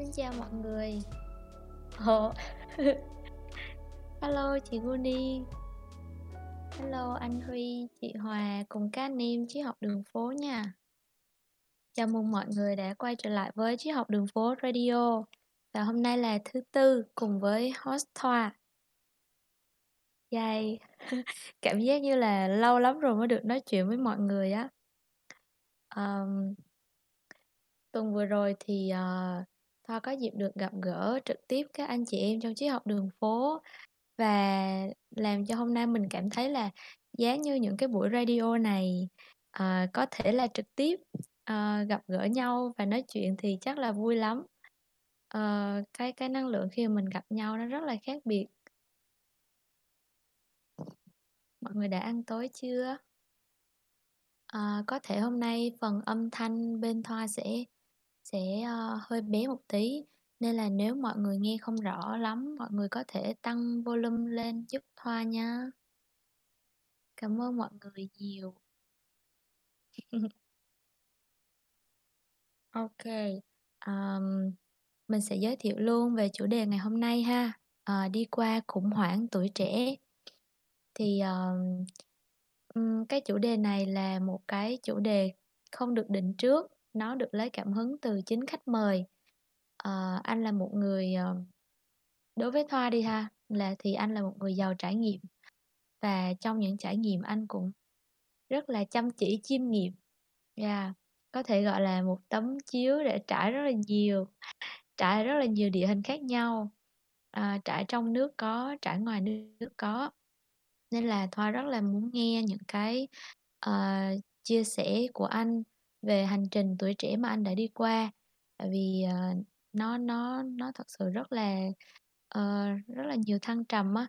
xin chào mọi người. Ồ. Hello chị Guni. Hello anh Huy, chị Hòa cùng các anh em triết học đường phố nha. Chào mừng mọi người đã quay trở lại với triết học đường phố radio. Và hôm nay là thứ tư cùng với host Thoa. Yay. Cảm giác như là lâu lắm rồi mới được nói chuyện với mọi người á. Um, Tuần vừa rồi thì uh, Thoa có dịp được gặp gỡ trực tiếp các anh chị em trong triết học đường phố. Và làm cho hôm nay mình cảm thấy là giá như những cái buổi radio này à, có thể là trực tiếp à, gặp gỡ nhau và nói chuyện thì chắc là vui lắm. À, cái cái năng lượng khi mà mình gặp nhau nó rất là khác biệt. Mọi người đã ăn tối chưa? À, có thể hôm nay phần âm thanh bên thoa sẽ sẽ ờ, hơi bé một tí. Nên là nếu mọi người nghe không rõ lắm mọi người có thể tăng volume lên giúp thoa nha. Cảm ơn mọi người nhiều. Ok um, mình sẽ giới thiệu luôn về chủ đề ngày hôm nay ha. Uh, đi qua khủng hoảng tuổi trẻ. Thì um, cái chủ đề này là một cái chủ đề không được định trước nó được lấy cảm hứng từ chính khách mời. À, anh là một người ờ, đối với thoa đi ha là thì anh là một người giàu trải nghiệm. Và trong những trải nghiệm anh cũng rất là chăm chỉ chiêm nghiệm. Yeah. có thể gọi là một tấm chiếu để trải rất là nhiều trải rất là nhiều địa hình khác nhau. À, trải trong nước có trải ngoài nước có. Nên là thoa rất là muốn nghe những cái uh, chia sẻ của anh về hành trình tuổi trẻ mà anh đã đi qua. Tại vì uh, nó nó nó thật sự rất là uh, rất là nhiều thăng trầm á.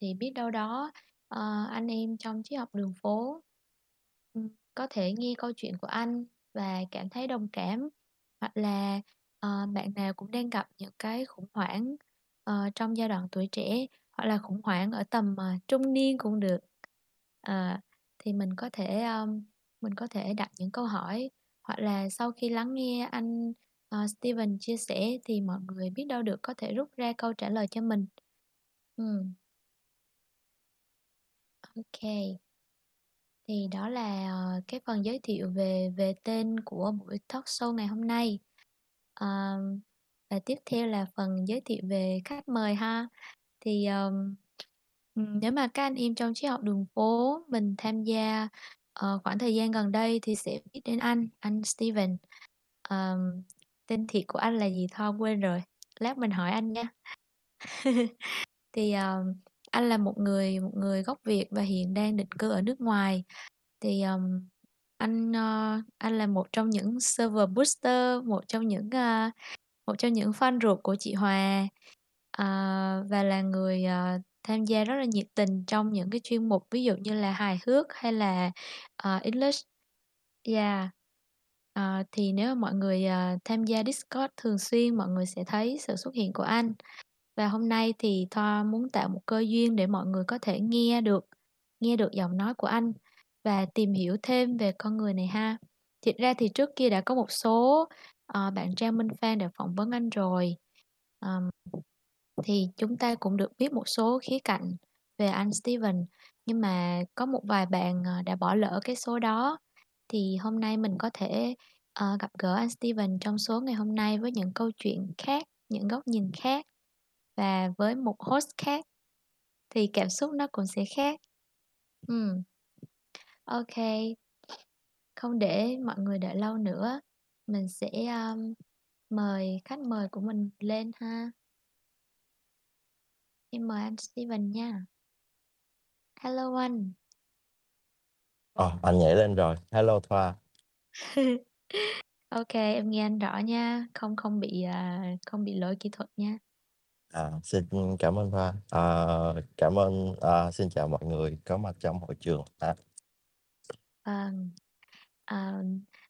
Thì biết đâu đó uh, anh em trong triết học đường phố có thể nghe câu chuyện của anh và cảm thấy đồng cảm. Hoặc là uh, bạn nào cũng đang gặp những cái khủng hoảng uh, trong giai đoạn tuổi trẻ hoặc là khủng hoảng ở tầm uh, trung niên cũng được. Uh, thì mình có thể um, mình có thể đặt những câu hỏi hoặc là sau khi lắng nghe anh uh, Steven chia sẻ thì mọi người biết đâu được có thể rút ra câu trả lời cho mình. Ừ. Ok. Thì đó là uh, cái phần giới thiệu về về tên của buổi talk show ngày hôm nay. Uh, và tiếp theo là phần giới thiệu về khách mời ha. Thì um, nếu mà các anh em trong triết học đường phố mình tham gia uh, khoảng thời gian gần đây thì sẽ biết đến anh, anh Steven. Um, tên thiệt của anh là gì Thoa quên rồi. Lát mình hỏi anh nha. thì um, anh là một người một người gốc Việt và hiện đang định cư ở nước ngoài. Thì um, anh uh, anh là một trong những server booster, một trong những uh, một trong những fan ruột của chị Hòa uh, và là người uh, tham gia rất là nhiệt tình trong những cái chuyên mục ví dụ như là hài hước hay là uh, English. Yeah. À, thì nếu mọi người à, tham gia Discord thường xuyên mọi người sẽ thấy sự xuất hiện của anh và hôm nay thì Thoa muốn tạo một cơ duyên để mọi người có thể nghe được nghe được giọng nói của anh và tìm hiểu thêm về con người này ha thiệt ra thì trước kia đã có một số uh, bạn Trang Minh Phan đã phỏng vấn anh rồi um, thì chúng ta cũng được biết một số khía cạnh về anh Steven nhưng mà có một vài bạn ờ, đã bỏ lỡ cái số đó thì hôm nay mình có thể uh, gặp gỡ anh Steven trong số ngày hôm nay với những câu chuyện khác, những góc nhìn khác và với một host khác thì cảm xúc nó cũng sẽ khác. ừ Ok, không để mọi người đợi lâu nữa, mình sẽ um, mời khách mời của mình lên ha. Em mời anh Steven nha. Hello anh. Ờ, anh nhảy lên rồi. Hello Thoa. Ok, em nghe anh rõ nha, không không bị à, không bị lỗi kỹ thuật nha. À, xin cảm ơn Thoa. À, cảm ơn à, xin chào mọi người có mặt trong hội trường. À, Vâng. À,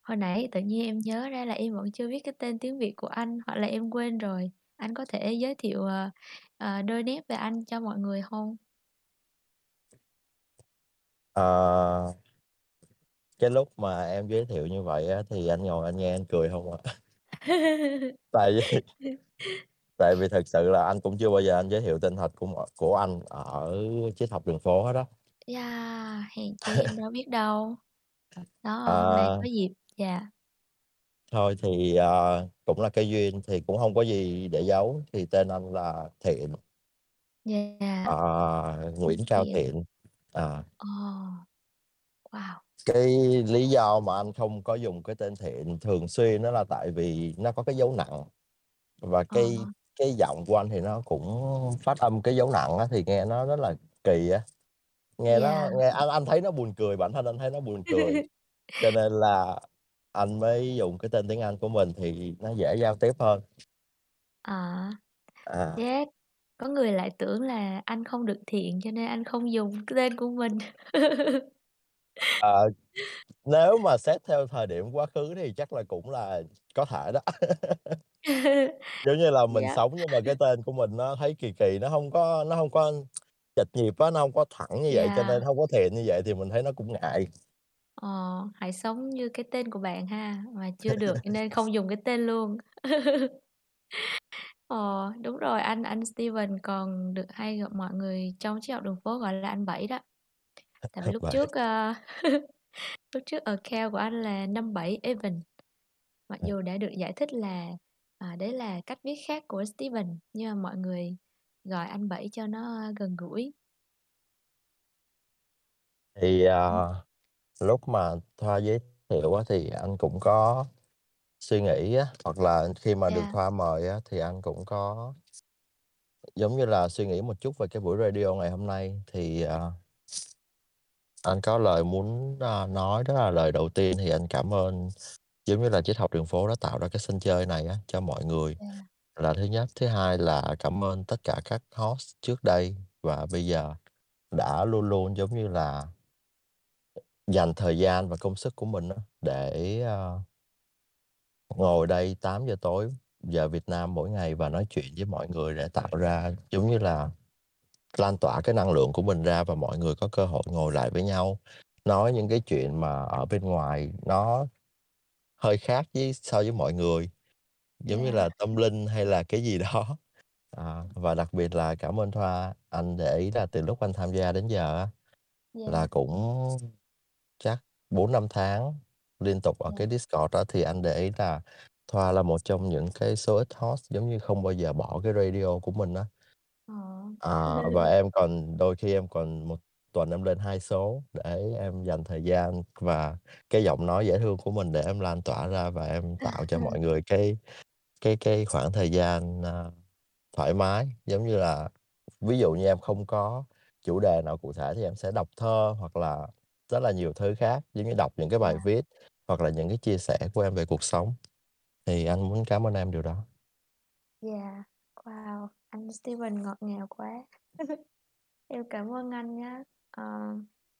hồi nãy tự nhiên em nhớ ra là em vẫn chưa biết cái tên tiếng Việt của anh hoặc là em quên rồi. Anh có thể giới thiệu à, à, đôi nét về anh cho mọi người không? à, cái lúc mà em giới thiệu như vậy á, thì anh ngồi anh nghe anh cười không ạ? Tại vì tại vì thực sự là anh cũng chưa bao giờ anh giới thiệu tên thật của của anh ở Triết học đường phố hết á. Yeah, hèn chi, em đâu biết đâu. Đó, hôm nay Ờ. có dịp yeah. Thôi thì, ờ, cũng là cái duyên thì cũng hông có gì để giấu, thì tên anh là Thiện. Yeah. Ờ, Nguyễn Cao Thiện. Thiện, ờ. Ồ. Wow. Cái lý do mà anh không có dùng cái tên Thiện thường xuyên á là tại vì nó có cái dấu nặng, và Ờ. cái cái giọng của anh thì nó cũng phát âm cái dấu nặng á, thì nghe nó rất là kỳ á. Nghe Yeah. nó nghe anh anh thấy nó buồn cười, bản thân anh thấy nó buồn cười, cho nên là anh mới dùng cái tên tiếng Anh của mình thì nó dễ giao tiếp hơn. À. À. Chết, có người lại tưởng là anh không được thiện cho nên anh không dùng cái tên của mình. Ờ, nếu mà xét theo thời điểm quá khứ thì chắc là cũng là có thể đó. Giống như là mình Yep. sống nhưng mà cái tên của mình nó thấy kỳ kỳ, nó hông có nó hông có chệch nhịp á, nó hông có thẳng như vậy, cho Yeah. nên hông có Thiện như vậy thì mình thấy nó cũng ngại. Ờ, hãy sống như cái tên của bạn ha, mà chưa được cho nên không dùng cái tên luôn. Ờ, đúng rồi, anh anh Steven còn được hay gặp mọi người trong Triết học đường phố gọi là anh Bảy đó. Tại vì lúc Vậy trước, ơ, lúc trước account của anh là 57 Evan. Mặc Ừm. dù đã được giải thích là, à, đấy là cách viết khác của Steven, nhưng mà mọi người gọi anh Bảy cho nó, gần gũi. Thì, Ừm. ờ, lúc mà Thoa giới thiệu á thì anh cũng có suy nghĩ á, hoặc là khi mà được Yeah. Thoa mời á thì anh cũng có giống như là suy nghĩ một chút về cái buổi radio ngày hôm nay, thì, ờ anh có lời muốn, ơ, nói, đó là lời đầu tiên thì anh cảm ơn, giống như là, Triết học đường phố đã tạo ra cái sân chơi này á cho mọi người, Yeah. là thứ nhất. Thứ hai là cảm ơn tất cả các host trước đây và bây giờ đã luôn luôn, giống như là dành thời gian và công sức của mình á để, ơ ngồi đây 8:00 tối giờ Việt Nam mỗi ngày và nói chuyện với mọi người để tạo ra, giống như là, lan tỏa cái năng lượng của mình ra và mọi người có cơ hội ngồi lại với nhau, nói những cái chuyện mà ở bên ngoài nó hơi khác với so với mọi người, giống như Yeah. là tâm linh hay là cái gì đó. À, và đặc biệt là cảm ơn Thoa, anh để ý là từ lúc anh tham gia đến giờ á là Yeah. cũng chắc 4-5 tháng liên tục ở cái Yeah. Discord đó, thì anh để ý là Thoa là một trong những cái số ít host, giống như, không bao giờ bỏ cái radio của mình á. Ờ. À, và em còn đôi khi em còn 1 tuần em lên 2 số để em dành thời gian và cái giọng nói dễ thương của mình để em lan tỏa ra và em tạo cho mọi người cái cái cái khoảng thời gian, a, thoải mái. Giống như là, ví dụ như em không có chủ đề nào cụ thể thì em sẽ đọc thơ hoặc là rất là nhiều thứ khác, giống như đọc những cái bài Yeah. viết hoặc là những cái chia sẻ của em về cuộc sống. Thì anh muốn cám ơn em điều đó. Yeah, wow, anh Steven ngọt ngào quá. Em cảm ơn anh nhá. Ờ,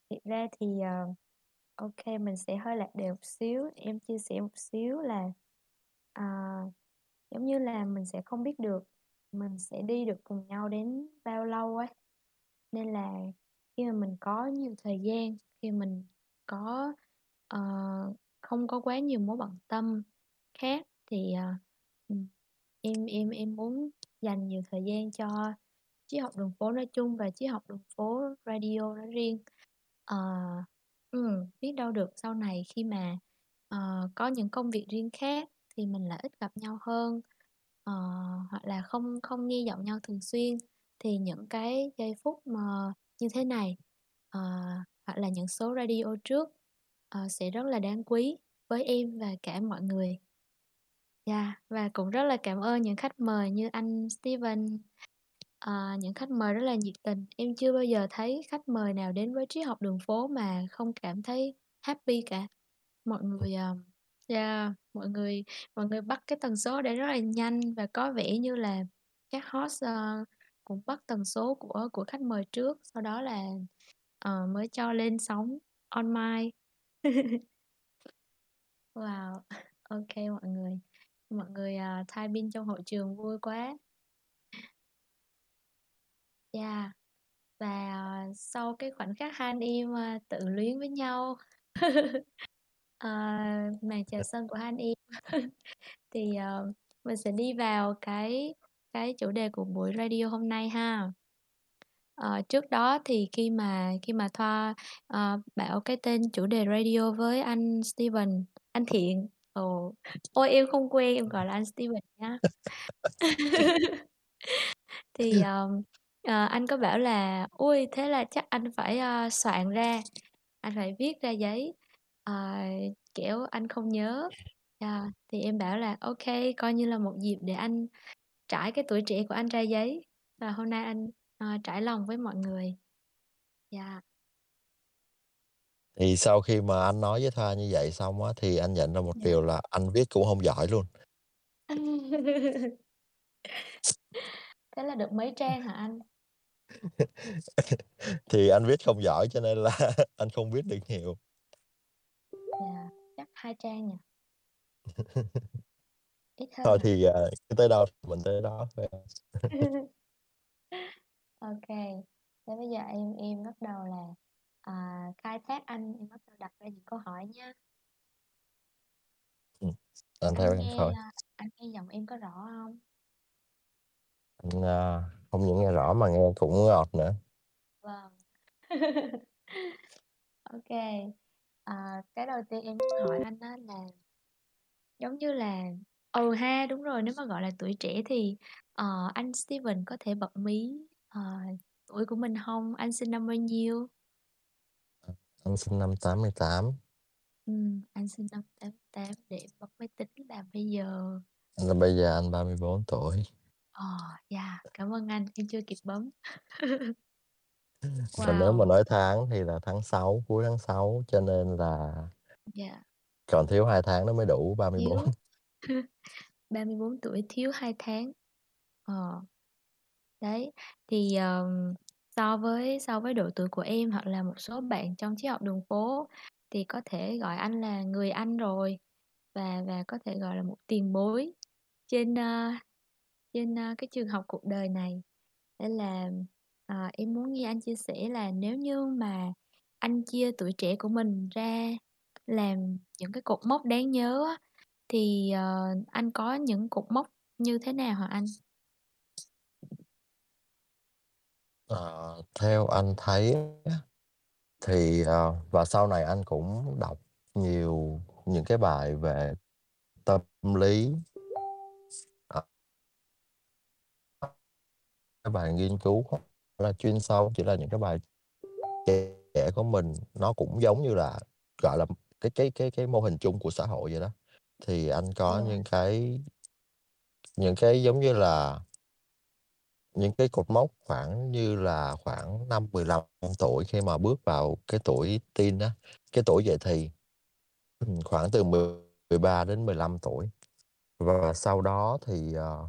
thiệt ra thì, ô kê, mình sẽ hơi lạc đề một xíu, em chia sẻ một xíu là, à, giống như là mình sẽ không biết được mình sẽ đi được cùng nhau đến bao lâu ấy. Nên là khi mà mình có nhiều thời gian, khi mình có, ờ, không có quá nhiều mối bận tâm khác thì, ờ, ừm, em em em muốn dành nhiều thời gian cho Triết học đường phố nói chung và Triết học đường phố Radio nói riêng. Ờ, ừm, biết đâu được sau này khi mà, ờ, có những công việc riêng khác thì mình lại ít gặp nhau hơn, ờ, hoặc là không không nghe giọng nhau thường xuyên, thì những cái giây phút mà như thế này, ờ, hoặc là những số radio trước, uh, sẽ rất là đáng quý với em và cả mọi người. Yeah, và cũng rất là cảm ơn những khách mời như anh Steven, uh, những khách mời rất là nhiệt tình. Em chưa bao giờ thấy khách mời nào đến với Triết học đường phố mà không cảm thấy happy cả. Mọi người, uh, yeah, mọi người mọi người bắt cái tần số để rất là nhanh và có vẻ như là các host, uh, cũng bắt tần số của của khách mời trước, sau đó là, ờ, mới cho lên sóng on mic. Wow, ô kê mọi người. Mọi người, à, thay pin trong hội trường vui quá. Yeah, và, ờ, sau cái khoảnh khắc hai anh em, ơ, tự luyến với nhau Ờ, màn chào sân của hai anh em. Thì, ờ, mình sẽ đi vào cái cái chủ đề của buổi radio hôm nay ha. Ờ, trước đó thì khi mà khi mà Thoa, ờ, bảo cái tên chủ đề radio với anh Steven, anh Thiện, ồ, ôi, em không quen, em gọi là anh Steven nhá. Thì, ờm, ờ, anh có bảo là "Ôi, thế là chắc anh phải, a, soạn ra, anh phải viết ra giấy, ờ, kiểu, anh không nhớ." Yeah, thì em bảo là "Ô kê, coi như là một dịp để anh trải cái tuổi trẻ của anh ra giấy." Và hôm nay anh, ờ, trải lòng với mọi người. Yeah. Thì sau khi mà anh nói với Thoa như vậy xong á, thì anh nhận ra một Yeah. điều là anh viết cũng hông giỏi luôn. Thế là được mấy trang hả anh? Thì anh viết không giỏi cho nên là anh không viết được nhiều. Yeah, chắc 2 trang nhỉ? Ít hơn Thôi hả? thì, cứ tới đâu mình tới đó thôi. Kê, thế bây giờ em em bắt đầu là, à, khai thác anh, em bắt đầu đặt ra những câu hỏi nhá. Ừm, anh theo Anh em nghe, thôi. a, anh nghe giọng em có rõ hông? Anh, a, không những nghe rõ mà nghe cũng ngọt nữa. Vâng. Kê, à, cái đầu tiên em muốn hỏi anh á là giống như là ừ ha, đúng rồi, nếu mà gọi là tuổi trẻ thì, ờ, anh Steven có thể bật mí, ờ, tuổi của mình hông? Anh sinh năm bao nhiêu? Ờ, anh sinh năm 88. Ừm, anh sinh năm 88 để bấm máy tính là bây giờ Là bây giờ anh 34 tuổi. Ờ, yeah, cảm ơn anh, em chưa kịp bấm. Còn nếu mà Wow! nói tháng thì là tháng 6, cuối tháng 6, cho nên là Yeah. còn thiếu 2 tháng nữa mới đủ 34. Thiếu 34 tuổi, thiếu 2 tháng. Ờ. Đấy, thì, ờm, so với so với độ tuổi của em hoặc là một số bạn trong triết học đường phố thì có thể gọi anh là người anh rồi, và và có thể gọi là một tiền bối trên, ơ, trên, ơ, cái trường học cuộc đời này. Nên là, ờ, em muốn nghe anh chia sẻ là nếu như mà anh chia tuổi trẻ của mình ra làm những cái cột mốc đáng nhớ á, thì, ờ, anh có những cột mốc như thế nào hả anh? Ờ, theo anh thấy á, thì, ờ và sau này anh cũng đọc nhiều những cái bài về tâm lý. Ờ. Cái bài nghiên cứu là chuyên sâu, chỉ là những cái bài trẻ của mình nó cũng giống như là, gọi là, cái cái cái cái mô hình chung của xã hội vậy đó. Thì anh có những cái những cái, giống như là những cái cột mốc khoảng như là khoảng năm 15 tuổi khi mà bước vào cái tuổi teen á, cái tuổi dậy thì. Ừm, khoảng từ 13 đến 15 tuổi. Và sau đó thì, ờ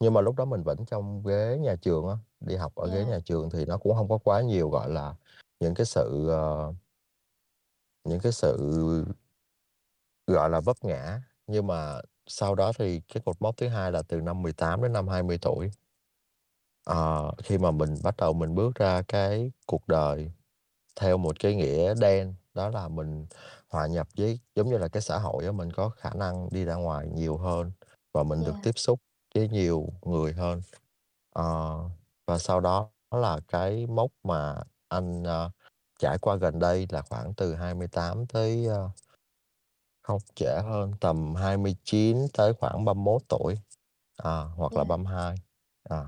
nhưng mà lúc đó mình vẫn trong ghế nhà trường á, đi học ở ghế Yeah. nhà trường thì nó cũng hông có quá nhiều, gọi là, những cái sự, ờ những cái sự gọi là, vấp ngã. Nhưng mà sau đó thì cái cột mốc thứ hai là từ năm 18 đến năm 20 tuổi. Ờ, khi mà mình bắt đầu mình bước ra cái cuộc đời theo một cái nghĩa đen, đó là mình hòa nhập với giống như là, cái xã hội á, mình có khả năng đi ra ngoài nhiều hơn và mình được Yeah. tiếp xúc với nhiều người hơn. Ờ, và sau đó là cái mốc mà anh, a, trải qua gần đây là khoảng từ 28 tới, ơ không, trễ hơn, tầm 29 tới khoảng 31 tuổi, ờ, hoặc là Yeah. 32, ờ.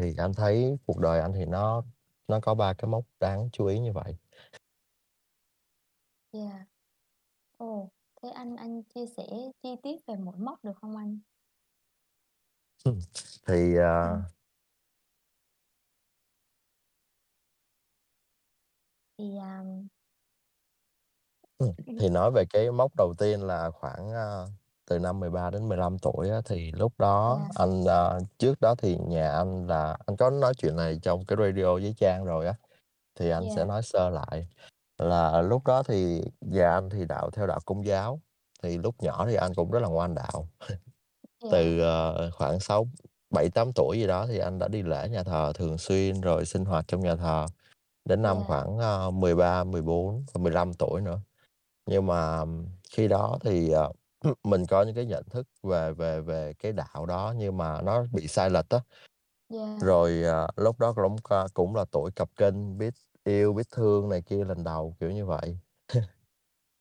Thì anh thấy cuộc đời anh thì nó nó có 3 cái mốc đáng chú ý như vậy. Yeah. Ồ, thế anh anh chia sẻ chi tiết về mỗi mốc được không anh? Ừm, thì, Ừm. Thì, à Ừm, thì nói về cái mốc đầu tiên là khoảng, a, từ năm 13 đến 15 tuổi á, thì lúc đó Yeah. anh, a trước đó thì nhà anh là anh có nói chuyện này trong cái radio với Trang rồi á, thì anh sẽ Yeah. nói sơ lại. Là lúc đó thì nhà anh thì đạo theo đạo Công giáo, thì lúc nhỏ thì anh cũng rất là ngoan đạo. Từ, ờ, khoảng 6 7-8 tuổi gì đó thì anh đã đi lễ nhà thờ thường xuyên, rồi sinh hoạt trong nhà thờ, đến năm Yeah. khoảng, a, 13, 14 và 15 tuổi nữa. Nhưng mà khi đó thì, ờ, mình có những cái nhận thức về về về cái đạo đó nhưng mà nó bị sai lệch á. Yeah. Rồi, à, lúc đó cũng ca cũng là tuổi cập kênh, biết yêu, biết thương này kia lần đầu, kiểu như vậy.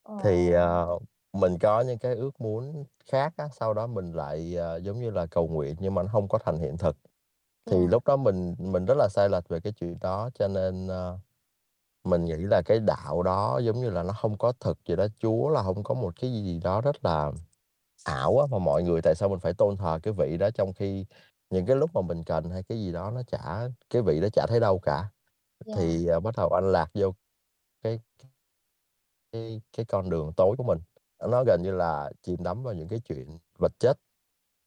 Thì, Ồ! ờ, mình có những cái ước muốn khác á, sau đó mình lại, ờ, giống như là, cầu nguyện nhưng mà nó hông có thành hiện thực. Thì Yeah. lúc đó mình mình rất là sai lệch về cái chuyện đó, cho nên, ơ, mình nghĩ là cái đạo đó, giống như là, nó hông có thực vậy đó. Chúa là hông có một cái gì gì đó rất là ảo á, mà mọi người tại sao mình phải tôn thờ cái vị đó trong khi những cái lúc mà mình cần hay cái gì đó nó chả cái vị đó chả thấy đâu cả. Yeah. Thì, à, bắt đầu anh lạc vô cái cái cái con đường tối của mình, nó gần như là chìm đắm vào những cái chuyện vật chất.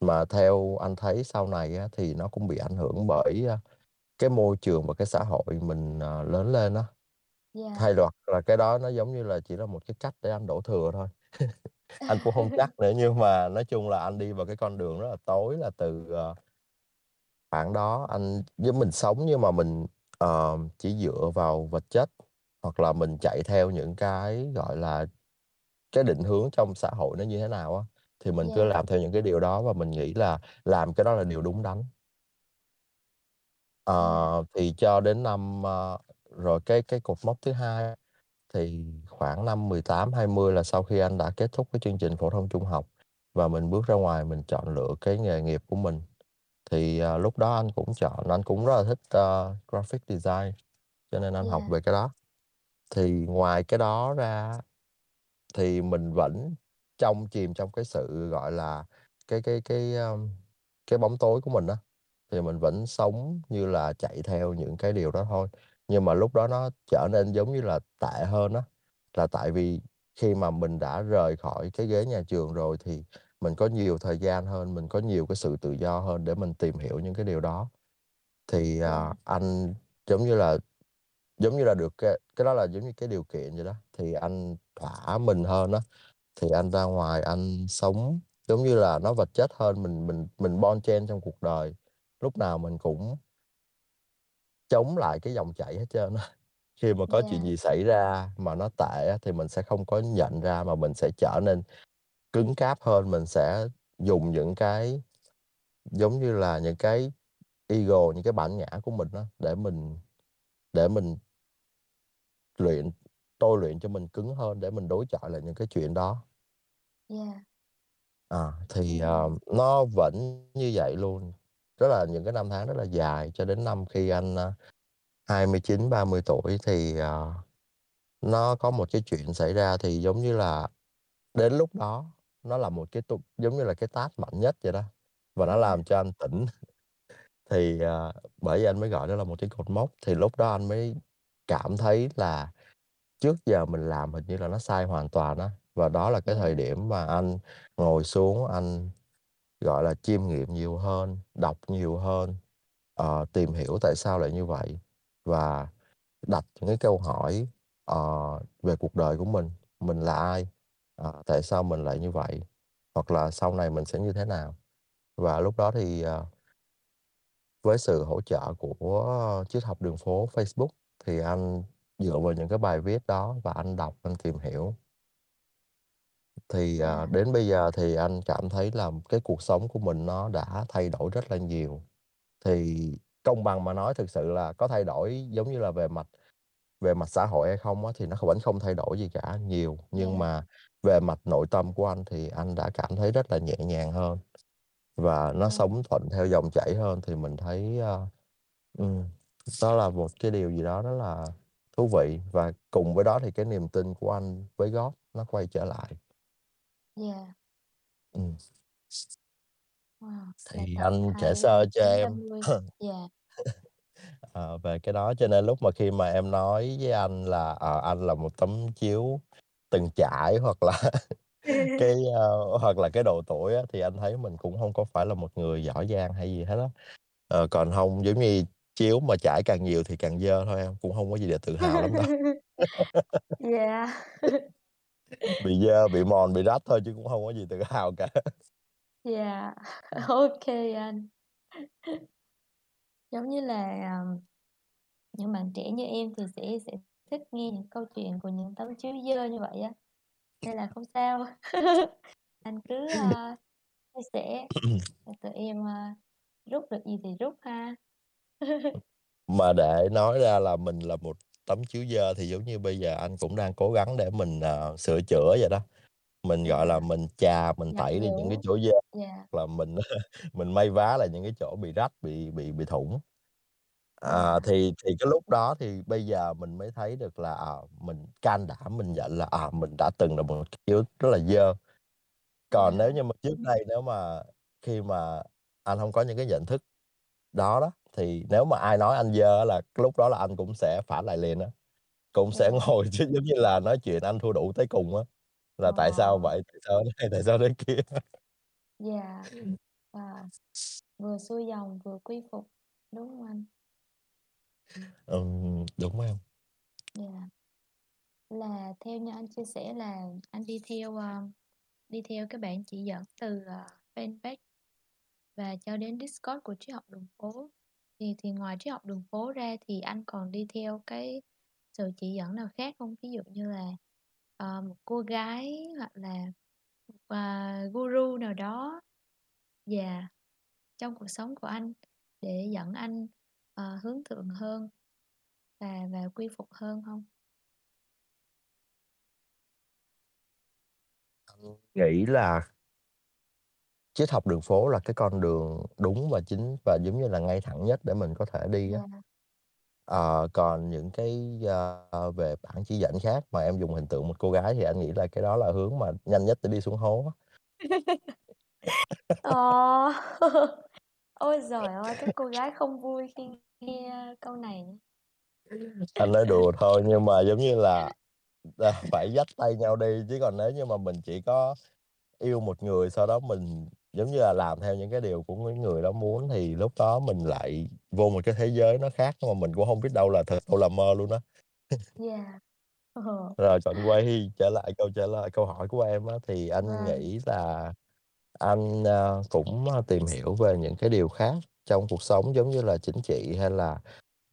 Mà theo anh thấy sau này á, thì nó cũng bị ảnh hưởng bởi, a, cái môi trường và cái xã hội mình, ờ, lớn lên á. Yeah. Hay hoặc là cái đó nó giống như là chỉ là một cái cách để anh đổ thừa thôi. Anh cũng hông chắc nữa, nhưng mà nói chung là anh đi vào cái con đường rất là tối là từ, ờ khoảng đó anh với mình sống nhưng mà mình, ờ, chỉ dựa vào vật chất, hoặc là mình chạy theo những cái, gọi là, cái định hướng trong xã hội nó như thế nào á, thì mình cứ Yeah. làm theo những cái điều đó và mình nghĩ là làm cái đó là điều đúng đắn. Ờ, thì cho đến năm, ơ rồi cái cái cột mốc thứ hai thì khoảng năm 18-20 là sau khi anh đã kết thúc cái chương trình phổ thông trung học và mình bước ra ngoài mình chọn lựa cái nghề nghiệp của mình. Thì, à, lúc đó anh cũng chọn anh cũng rất là thích, ơ, graphic design, cho nên anh học Yeah. về cái đó. Thì ngoài cái đó ra thì mình vẫn trong chìm trong cái sự, gọi là, cái cái cái, ơm, cái bóng tối của mình á, thì mình vẫn sống như là chạy theo những cái điều đó thôi. Nhưng mà lúc đó nó trở nên giống như là tệ hơn á, là tại vì khi mà mình đã rời khỏi cái ghế nhà trường rồi thì mình có nhiều thời gian hơn, mình có nhiều cái sự tự do hơn để mình tìm hiểu những cái điều đó. Thì, à, anh, giống như là, giống như là, được cái cái đó là giống như cái điều kiện vậy đó, thì anh thỏa mình hơn á, thì anh ra ngoài anh sống giống như là nó vật chất hơn, mình mình mình bon chen trong cuộc đời, lúc nào mình cũng chống lại cái dòng chảy hết trơn á. Khi mà có chuyện Yeah. gì xảy ra mà nó tệ á, thì mình sẽ không có nhận ra mà mình sẽ trở nên cứng cáp hơn, mình sẽ dùng những cái, giống như là, những cái ego, những cái bản ngã của mình á, để mình để mình luyện tôi luyện cho mình cứng hơn để mình đối chọi lại những cái chuyện đó. Yeah. À, thì, ờ, Ừm. nó vẫn như vậy luôn, rất là những cái năm tháng rất là dài cho đến năm khi anh, a, 29-30 tuổi thì, ờ, nó có một cái chuyện xảy ra thì giống như là đến lúc đó nó là một cái tung giống như là cái tát mạnh nhất vậy đó, và nó làm cho anh tỉnh. Thì, ờ, bởi vậy anh mới gọi đó là một cái cột mốc, thì lúc đó anh mới cảm thấy là trước giờ mình làm hình như là nó sai hoàn toàn á. Và đó là cái thời điểm mà anh ngồi xuống anh, gọi là, chiêm nghiệm nhiều hơn, đọc nhiều hơn, uh, tìm hiểu tại sao lại như vậy và đặt những cái câu hỏi, uh, về cuộc đời của mình, mình là ai, uh, tại sao mình lại như vậy, hoặc là sau này mình sẽ như thế nào. Và lúc đó thì, uh, với sự hỗ trợ của triết học đường phố Facebook thì anh dựa vào những cái bài viết đó và anh đọc, anh tìm hiểu. Thì, à, đến bây giờ thì anh cảm thấy là cái cuộc sống của mình nó đã thay đổi rất là nhiều. Thì công bằng mà nói thực sự là có thay đổi giống như là về mặt về mặt xã hội hay không á, thì nó vẫn không thay đổi gì cả nhiều, nhưng Yeah. mà về mặt nội tâm của anh thì anh đã cảm thấy rất là nhẹ nhàng hơn và nó Yeah. sống thuận theo dòng chảy hơn thì mình thấy, ơ, ừm, đó là một cái điều gì đó rất là thú vị. Và cùng với đó thì cái niềm tin của anh với God nó quay trở lại. Yeah. Ừm. Wow, là Thì anh kể hai sơ cho chín em mươi Yeah. ờ, về cái đó, cho nên lúc mà khi mà em nói với anh là, ờ, anh là một tấm chiếu từng trải hoặc là cái, ơ, hoặc là cái độ tuổi á, thì anh thấy mình cũng hông có phải là một người giỏi giang hay gì hết á. Ờ, còn hông giống như chiếu mà trải càng nhiều thì càng dơ thôi em, cũng hông có gì để tự hào lắm đâu. Yeah. Bị dơ, bị mòn, bị rách thôi chứ cũng hông có gì tự hào cả. Yeah, kê anh. Giống như là, ờm, những bạn trẻ như em thì sẽ sẽ thích nghe những câu chuyện của những tấm chiếu dơ như vậy á. Nên là không sao. Anh cứ, ơ, chia sẻ, tụi em, ơ, rút được gì thì rút ha. Mà để nói ra là mình là một tấm chiếu dơ thì giống như bây giờ anh cũng đang cố gắng để mình, ờ, sửa chữa vậy đó. Mình, gọi là, mình chà, mình tẩy đi những cái chỗ dơ, Yeah. là mình mình may vá lại những cái chỗ bị rách, bị bị bị thủng. À, Yeah. thì thì cái lúc đó thì bây giờ mình mới thấy được là, ờ, mình can đảm mình nhận là, à, mình đã từng là một chiếu rất là dơ. Còn nếu Yeah. như mà trước đây nếu mà khi mà anh hông có những cái nhận thức đó đó, thì nếu mà ai nói anh dơ á là lúc đó là anh cũng sẽ phản lại liền á, cũng sẽ ngồi ch giống như là nói chuyện anh thua đủ tới cùng á, là tại sao Ờ. vậy, tại sao này, tại sao thế kia. Yeah. Wow. Vừa xuôi dòng vừa quy phục, đúng hông anh? Ừm, đúng em. Yeah. Là theo như anh chia sẻ là anh đi theo, ơ, đi theo cái bảng chỉ dẫn từ, ờ, fanpage và cho đến Discord của Triết học đường phố. Thì thì ngoài Triết học đường phố ra thì anh còn đi theo cái sự chỉ dẫn nào khác hông? Ví dụ như là, ờ, một cô gái hoặc là một, à, guru nào đó yeah, trong cuộc sống của anh để dẫn anh, ờ, hướng thượng hơn và và quy phục hơn hông? Anh nghĩ là Triết học đường phố là cái con đường đúng và chính và giống như là ngay thẳng nhất để mình có thể đi á. Yeah. Ờ, còn những cái, ơ, về bảng chỉ dẫn khác mà em dùng hình tượng một cô gái thì anh nghĩ là cái đó là hướng mà nhanh nhất để đi xuống hố. Ờ. Ôi giời ơi, các cô gái không vui khi nghe câu này. Anh nói đùa thôi, nhưng mà giống như là, phải dắt tay nhau đi, chứ còn nếu như mà mình chỉ có yêu một người, sau đó mình, giống như là, làm theo những cái điều của cái người đó muốn thì lúc đó mình lại vô một cái thế giới nó khác mà mình cũng hông biết đâu là thật đâu là mơ luôn á. Yeah. Ờ. Rồi còn quay trở lại câu trả lời câu hỏi của em á, thì anh Vâng. nghĩ là anh, ơ, cũng, ơ, tìm hiểu về những cái điều khác trong cuộc sống giống như là chính trị hay là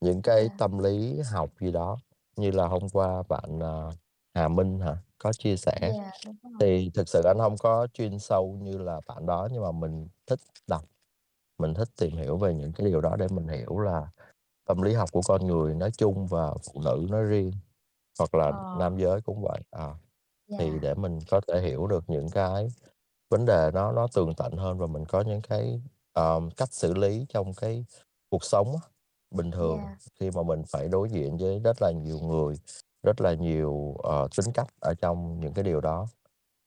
những cái Yeah. tâm lý học gì đó, như là hôm qua bạn, ờ, Hà Minh hả, có chia sẻ. Đúng rồi. Thì thực sự anh hông có chuyên sâu như là bạn đó, nhưng mà mình thích đọc, mình thích tìm hiểu về những cái điều đó để mình hiểu là tâm lý học của con người nói chung và phụ nữ nói riêng, hoặc là Ờ. nam giới cũng vậy, ờ. Thì Yeah. để mình có thể hiểu được những cái vấn đề nó nó tường tận hơn và mình có những cái, ờ, cách xử lý trong cái cuộc sống á, bình thường Yeah. khi mà mình phải đối diện với rất là nhiều người, rất là nhiều, ờ, tính cách ở trong những cái điều đó,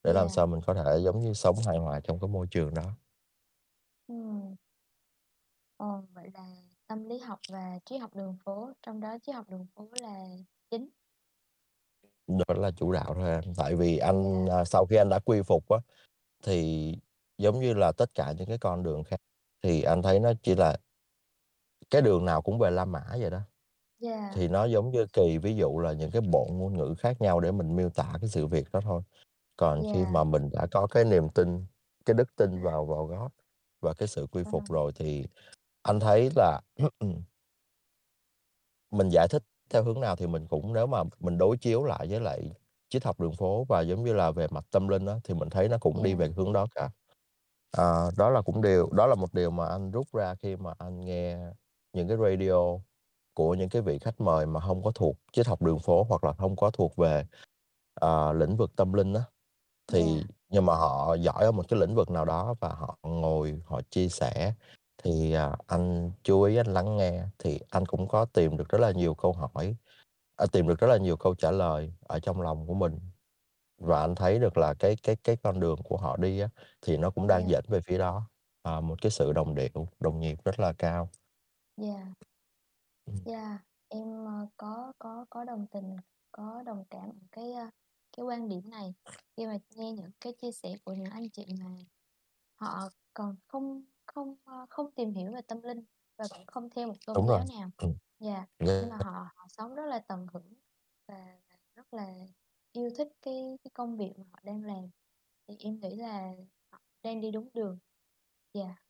để làm Yeah. sao mình có thể giống như sống hài hòa trong cái môi trường đó. Ừm. Ờ, vậy là tâm lý học và triết học đường phố, trong đó triết học đường phố là chính. Đó là chủ đạo thôi em, tại vì anh, Yeah. a, sau khi anh đã quy phục á, thì giống như là tất cả những cái con đường khác thì anh thấy nó chỉ là cái đường nào cũng về La Mã vậy đó. Yeah. Thì nó giống như kỳ ví dụ là những cái bộ ngôn ngữ khác nhau để mình miêu tả cái sự việc đó thôi. Còn khi Yeah. mà mình đã có cái niềm tin, cái đức tin vào vào God và cái sự quy phục Ừm. rồi thì anh thấy là mình giải thích theo hướng nào thì mình cũng nếu mà mình đối chiếu lại với lại triết học đường phố và giống như là về mặt tâm linh á, thì mình thấy nó cũng đi về Yeah. hướng đó cả. À, đó là cũng điều đó là một điều mà anh rút ra khi mà anh nghe những cái radio của những cái vị khách mời mà hông có thuộc triết học đường phố hoặc là hông có thuộc về, ờ, lĩnh vực tâm linh á. Thì Yeah. nhưng mà họ giỏi ở một cái lĩnh vực nào đó và họ ngồi họ chia sẻ thì, à, anh chú ý anh lắng nghe thì anh cũng có tìm được rất là nhiều câu hỏi, à, tìm được rất là nhiều câu trả lời ở trong lòng của mình. Và anh thấy được là cái cái cái con đường của họ đi á, thì nó cũng đang Yeah. dẫn về phía đó, à, một cái sự đồng điệu, đồng nhịp rất là cao. Yeah. Yeah, em, ơ, có có có đồng tình, có đồng cảm cái, a, cái quan điểm này khi mà nghe những cái chia sẻ của những anh chị mà họ còn không không, ơ, không tìm hiểu về tâm linh và cũng không theo một tôn Đúng rồi, giáo nào. ừm. Yeah, nhưng mà họ họ sống rất là tận hưởng và và rất là yêu thích cái cái công việc mà họ đang làm, thì em nghĩ là họ đang đi đúng đường. Yeah.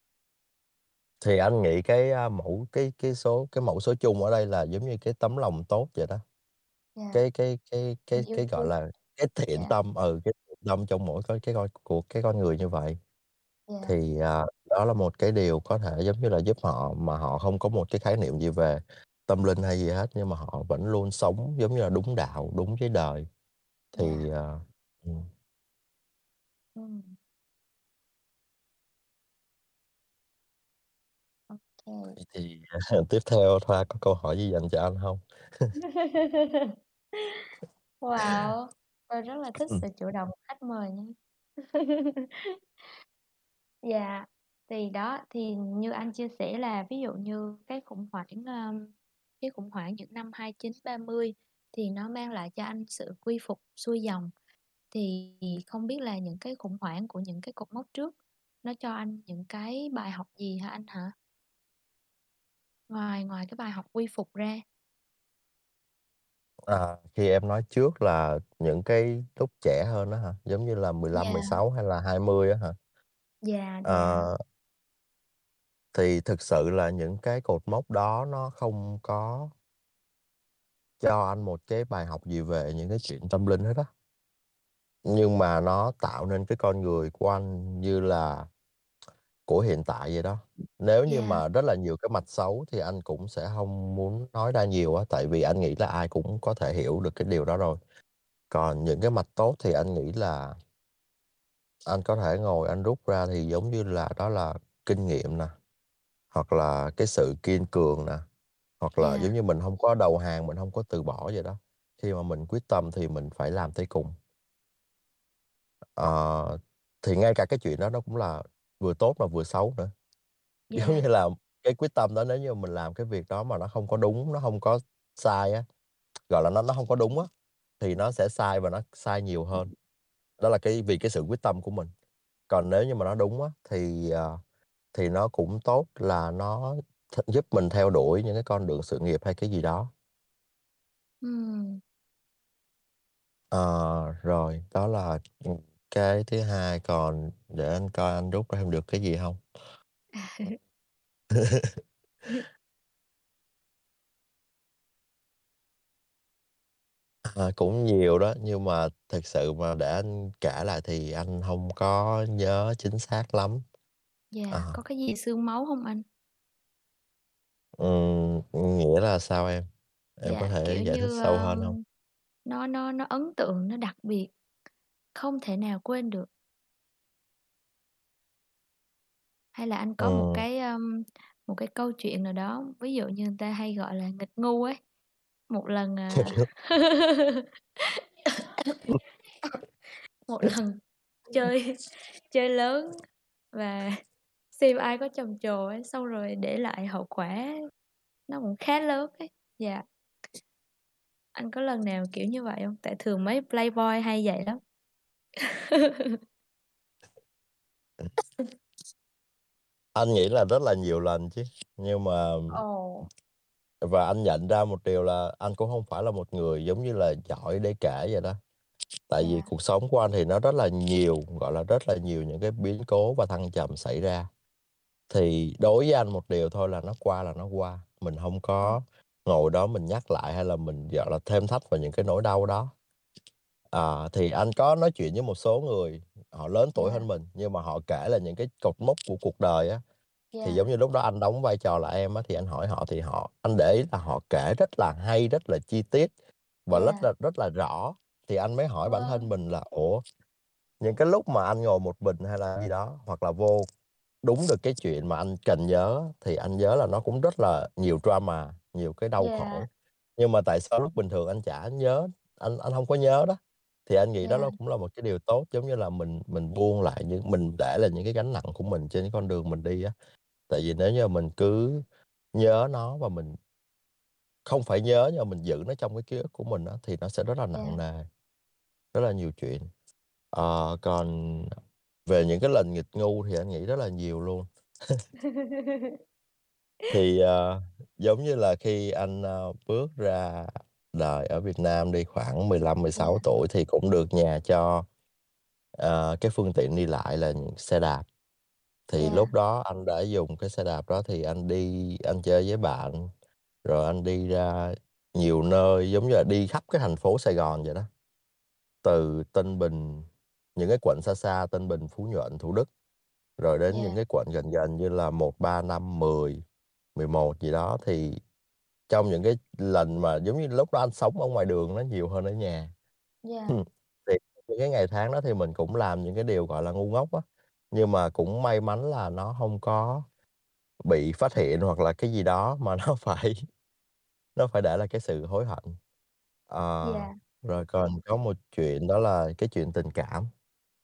Thì anh nghĩ cái, a, mẫu cái cái số cái mẫu số chung ở đây là giống như cái tấm lòng tốt vậy đó. Yeah. Cái cái cái Tình cái yêu cái, gọi thương. là cái thiện Dạ. tâm, ừ, cái thiện tâm trong mỗi cái cái con của cái con người như vậy. Dạ. Thì, à, đó là một cái điều có thể, giống như là, giúp họ mà họ không có một cái khái niệm gì về tâm linh hay gì hết, nhưng mà họ vẫn luôn sống giống như là đúng đạo, đúng với đời. Thì, Dạ. ờ ừm. Ừm. Vậy thì, tiếp theo Thoa có câu hỏi gì dành cho anh hông? Wow! Tôi rất là thích Ừm. sự chủ động của khách mời nha. Dạ, thì đó, thì như anh chia sẻ là ví dụ như cái khủng hoảng, ờm, cái khủng hoảng những năm 29-30 thì nó mang lại cho anh sự quy phục xuôi dòng. Thì không biết là những cái khủng hoảng của những cái cột mốc trước nó cho anh những cái bài học gì hả anh hả? Ngoài ngoài cái bài học quy phục ra. À, khi em nói trước là những cái lúc trẻ hơn á hả? Giống như là mười lăm mười Yeah. sáu hay là 20 á hả? Yeah, yeah. Ờ. Thì thực sự là những cái cột mốc đó nó không có cho anh một cái bài học gì về những cái chuyện tâm linh hết á. Nhưng mà nó tạo nên cái con người của anh như là của hiện tại vậy đó. Nếu như Yeah. mà rất là nhiều cái mặt xấu thì anh cũng sẽ hông muốn nói ra nhiều á, tại vì anh nghĩ là ai cũng có thể hiểu được cái điều đó rồi. Còn những cái mặt tốt thì anh nghĩ là anh có thể ngồi anh rút ra thì giống như là đó là kinh nghiệm nè, hoặc là cái sự kiên cường nè, hoặc là Yeah. giống như mình hông có đầu hàng, mình hông có từ bỏ vậy đó. Khi mà mình quyết tâm thì mình phải làm tới cùng. Ờ, thì ngay cả cái chuyện đó nó cũng là vừa tốt mà vừa xấu nữa. Giống Yeah. như là cái quyết tâm đó nếu như mình làm cái việc đó mà nó không có đúng, nó hông có sai á, gọi là, nó nó hông có đúng á, thì nó sẽ sai và nó sai nhiều hơn. Đó là cái vì cái sự quyết tâm của mình. Còn nếu như mà nó đúng á, thì, ờ, thì nó cũng tốt là nó th giúp mình theo đuổi những cái con đường sự nghiệp hay cái gì đó. Ừm. Ờ, rồi, đó là, ừm, cái thứ hai, còn để anh coi anh rút ra thêm được cái gì hông? À, cũng nhiều đó, nhưng mà thực sự mà để anh kể lại thì anh hông có nhớ chính xác lắm. Yeah, Ờ. có cái gì xương máu hông anh? Ừm, nghĩa là sao em? Em có Dạ, thể kiểu giải thích như, sâu hơn hông? ờm, nó nó nó ấn tượng, nó đặc biệt, không thể nào quên được. Hay là anh có một Ừm. cái, ờm, một cái câu chuyện nào đó, ví dụ như người ta hay gọi là nghịch ngu ấy, một lần, à một lần chơi chơi lớn và xem ai có trầm trồ ấy, xong rồi để lại hậu quả nó cũng khá lớn ấy, dạ. Anh có lần nào kiểu như vậy hông? Tại thường mấy playboy hay vậy lắm. Anh nghĩ là rất là nhiều lần chứ, nhưng mà Ồ. và anh nhận ra một điều là anh cũng hông phải là một người, giống như là, giỏi để kể vậy đó. Tại vì Yeah. cuộc sống của anh thì nó rất là nhiều, gọi là, rất là nhiều những cái biến cố và thăng trầm xảy ra. Thì đối với anh một điều thôi là nó qua là nó qua, mình hông Ờ. có ngồi đó mình nhắc lại hay là mình, gọi là, thêm thắt vào những cái nỗi đau đó. Ờ, thì anh có nói chuyện với một số người, họ lớn tuổi hơn mình, nhưng mà họ kể là những cái cột mốc của cuộc đời á, thì giống như lúc đó anh đóng vai trò là em á, thì anh hỏi họ thì họ anh để ý là họ kể rất là hay, rất là chi tiết và rất là rất là rõ. Thì anh mới hỏi bản thân mình là "Ủa, những cái lúc mà anh ngồi một mình hay là gì đó, hoặc là vô đúng được cái chuyện mà anh cần nhớ thì anh nhớ là nó cũng rất là nhiều drama, nhiều cái đau khổ, nhưng mà tại sao lúc bình thường anh chả nhớ, anh anh hông có nhớ đó?" Thì anh nghĩ đó Yeah. nó cũng là một cái điều tốt, giống như là mình mình buông lại những mình để lại những cái gánh nặng của mình trên cái con đường mình đi á. Tại vì nếu như mình cứ nhớ nó và mình không phải nhớ nhưng mà mình giữ nó trong cái ký ức của mình á, thì nó sẽ rất là nặng Yeah. nề, rất là nhiều chuyện. Ờ, còn về những cái lần nghịch ngu thì anh nghĩ rất là nhiều luôn. Thì, ờ, giống như là khi anh, ơ, bước ra đời ở Việt Nam đi, khoảng 15-16 Yeah. tuổi thì cũng được nhà cho, ờ, cái phương tiện đi lại là xe đạp. Thì Yeah. lúc đó anh đã dùng cái xe đạp đó thì anh đi anh chơi với bạn, rồi anh đi ra nhiều nơi, giống như là đi khắp cái thành phố Sài Gòn vậy đó. từ Tân Bình, những cái quận xa xa Tân Bình, Phú Nhuận, Thủ Đức, rồi đến những Yeah. cái quận gần gần như là 1, 3, 5, 10, 11 gì đó. Thì trong những cái lần mà giống như lúc đó anh sống ở ngoài đường nó nhiều hơn ở nhà. Yeah. Ừm, thì những cái ngày tháng đó thì mình cũng làm những cái điều, gọi là, ngu ngốc á, nhưng mà cũng may mắn là nó hông có bị phát hiện hoặc là cái gì đó mà nó phải nó phải để lại cái sự hối hận. Ờ, Yeah. rồi còn có một chuyện đó là cái chuyện tình cảm.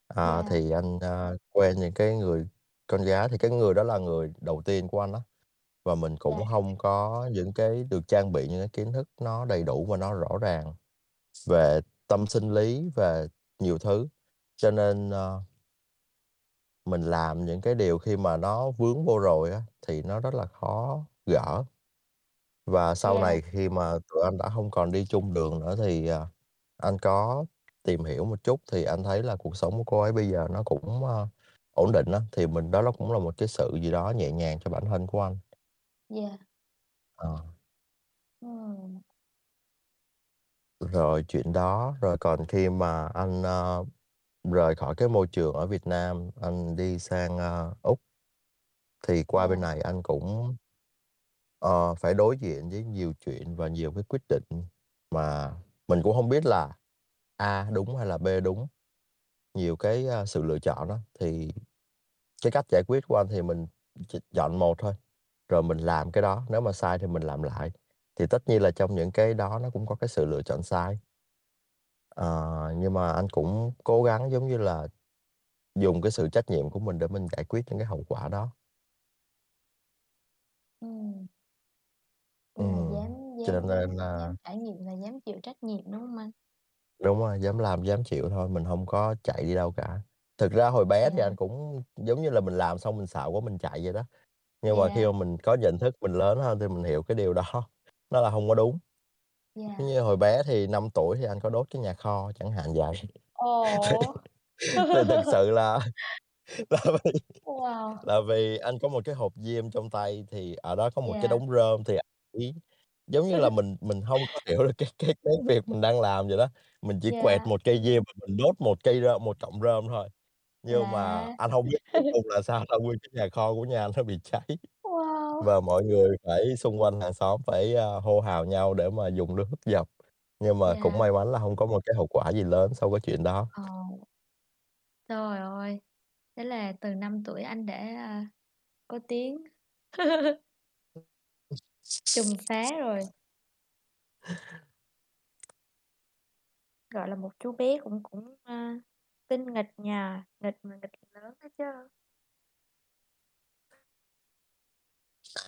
Ờ, Yeah. thì anh, a, quen những cái người con gái, thì cái người đó là người đầu tiên của anh á, và mình cũng Yeah. hông có những cái được trang bị những cái kiến thức nó đầy đủ và nó rõ ràng về tâm sinh lý, về nhiều thứ, cho nên, ơ mình làm những cái điều khi mà nó vướng vô rồi á, thì nó rất là khó gỡ. Và sau Yeah. này khi mà tụi anh đã hông còn đi chung đường nữa thì, à, anh có tìm hiểu một chút thì anh thấy là cuộc sống của cô ấy bây giờ nó cũng, ơ, ổn định á, thì mình đó nó cũng là một cái sự gì đó nhẹ nhàng cho bản thân của anh. Yeah. Ờ. Ừm. Rồi chuyện đó, rồi còn khi mà anh, ơ, rời khỏi cái môi trường ở Việt Nam, anh đi sang, a, Úc thì qua bên Yeah. này anh cũng, ờ, phải đối diện với nhiều chuyện và nhiều cái quyết định mà mình cũng hông biết là A đúng hay là B đúng. Nhiều cái, a, sự lựa chọn á, thì cái cách giải quyết của anh thì mình ch chọn một thôi, rồi mình làm cái đó, nếu mà sai thì mình làm lại. Thì tất nhiên là trong những cái đó nó cũng có cái sự lựa chọn sai. Ờ, nhưng mà anh cũng cố gắng, giống như là, dùng cái sự trách nhiệm của mình để mình giải quyết những cái hậu quả đó. Ừm. Tức là dám cho dám nên dám là dám trải nghiệm và dám chịu trách nhiệm, đúng hông anh? Đúng rồi, dám làm, dám chịu thôi, mình hông có chạy đi đâu cả. Thực ra hồi bé thì anh cũng giống như là mình làm xong mình sợ quá mình chạy vậy đó, nhưng mà khi Yeah. mà mình có nhận thức, mình lớn hơn thì mình hiểu cái điều đó nó là hông có đúng. Giống Yeah. như hồi bé thì 5 tuổi thì anh có đốt cái nhà kho chẳng hạn vậy. Thì Ồ! thì thực sự là là vì Wow! là vì anh có một cái hộp diêm trong tay, thì ở đó có một cái Yeah. đống rơm thì ý giống như là mình mình hông có hiểu được cái cái cái việc mình đang làm vậy đó. Mình chỉ quẹt Yeah. một cây diêm và mình đốt một cây rơm một cọng rơm thôi, nhưng mà Là anh hông biết cuối cùng là sao là nguyên cái nhà kho của nhà anh nó bị cháy. Wow! Và mọi người phải xung quanh hàng xóm phải, a, hô hào nhau để mà dùng nước dập, nhưng mà cũng Yeah. may mắn là hông có một cái hậu quả gì lớn sau cái chuyện đó. Ờ. Trời ơi! Thế là từ 5 tuổi anh đã, a, có tiếng. Trùm phá rồi. Gọi là một chú bé cũng cũng, a, tinh nghịch nhỉ? Nghịch mà nghịch lớn đó chứ.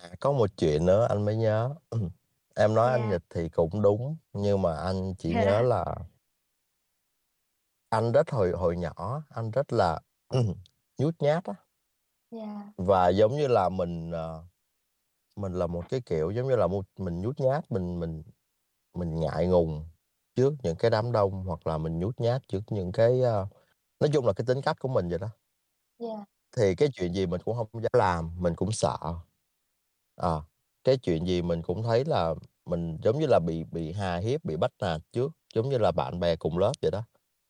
À, có một chuyện nữa anh mới nhớ. Em nói anh Yeah. nghịch thì cũng đúng, nhưng mà anh chỉ nhớ là anh rất hồi hồi nhỏ, anh rất là nhút nhát á. Yeah. Và giống như là mình, ờ, mình là một cái kiểu, giống như là, một mình nhút nhát, mình mình mình ngại ngùng trước những cái đám đông, hoặc là mình nhút nhát trước những cái, a nói chung là cái tính cách của mình vậy đó. Yeah. Thì cái chuyện gì mình cũng hông dám làm, mình cũng sợ. Ờ, cái chuyện gì mình cũng thấy là mình giống như là bị bị hà hiếp, bị bắt nạt trước, giống như là bạn bè cùng lớp vậy đó.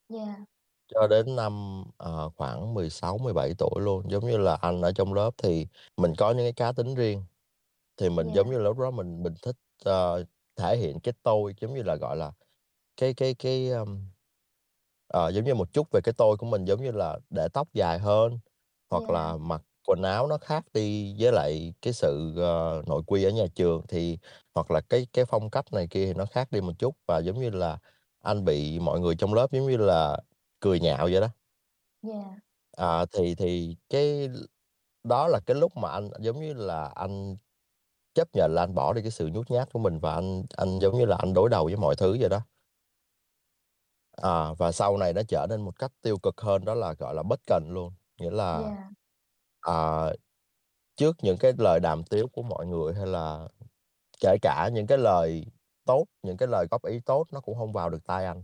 Yeah. Cho đến năm, ờ, khoảng 16-17 tuổi luôn, giống như là anh ở trong lớp thì mình có những cái cá tính riêng, thì mình giống Yeah. như là lúc đó mình mình thích, ờ, thể hiện cái tôi, giống như là, gọi là, cái cái cái, ưm ờ, giống như một chút về cái tôi của mình, giống như là để tóc dài hơn, hoặc Yeah. là mặc quần áo nó khác đi với lại cái sự, ờ, nội quy ở nhà trường, thì hoặc là cái cái phong cách này kia thì nó khác đi một chút. Và giống như là anh bị mọi người trong lớp, giống như là, cười nhạo vậy đó. Yeah. À, thì thì cái đó là cái lúc mà anh, giống như là, anh chấp nhận là anh bỏ đi cái sự nhút nhát của mình và anh anh, giống như là, anh đối đầu với mọi thứ vậy đó. À, và sau này nó trở nên một cách tiêu cực hơn đó là, gọi là, bất cần luôn. Nghĩa là, Yeah. à, trước những cái lời đàm tiếu của mọi người, hay là kể cả những cái lời tốt, những cái lời góp ý tốt nó cũng hông vào được tai anh.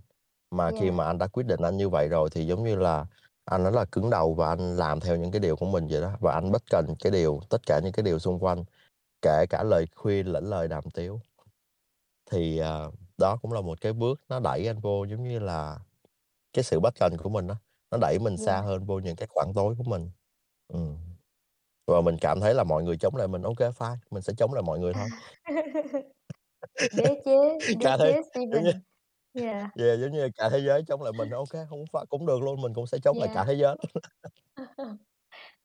Mà khi Yeah. mà anh đã quyết định anh như vậy rồi thì, giống như là, anh rất là cứng đầu và anh làm theo những cái điều của mình vậy đó, và anh bất cần cái điều tất cả những cái điều xung quanh, kể cả lời khuyên lẫn lời đàm tiếu. Thì, à, đó cũng là một cái bước nó đẩy anh vô, giống như là, cái sự bất cần của mình á, nó đẩy mình xa Yeah. hơn vô những cái khoảng tối của mình. Ừm. Và mình cảm thấy là mọi người chống lại mình, kê, fine, mình sẽ chống lại mọi người thôi. Đế chế đế chế như Stephen. Yeah. yeah, giống như cả thế giới chống lại mình, ô kê, hông ph cũng được luôn, mình cũng sẽ chống lại cả Yeah. thế giới.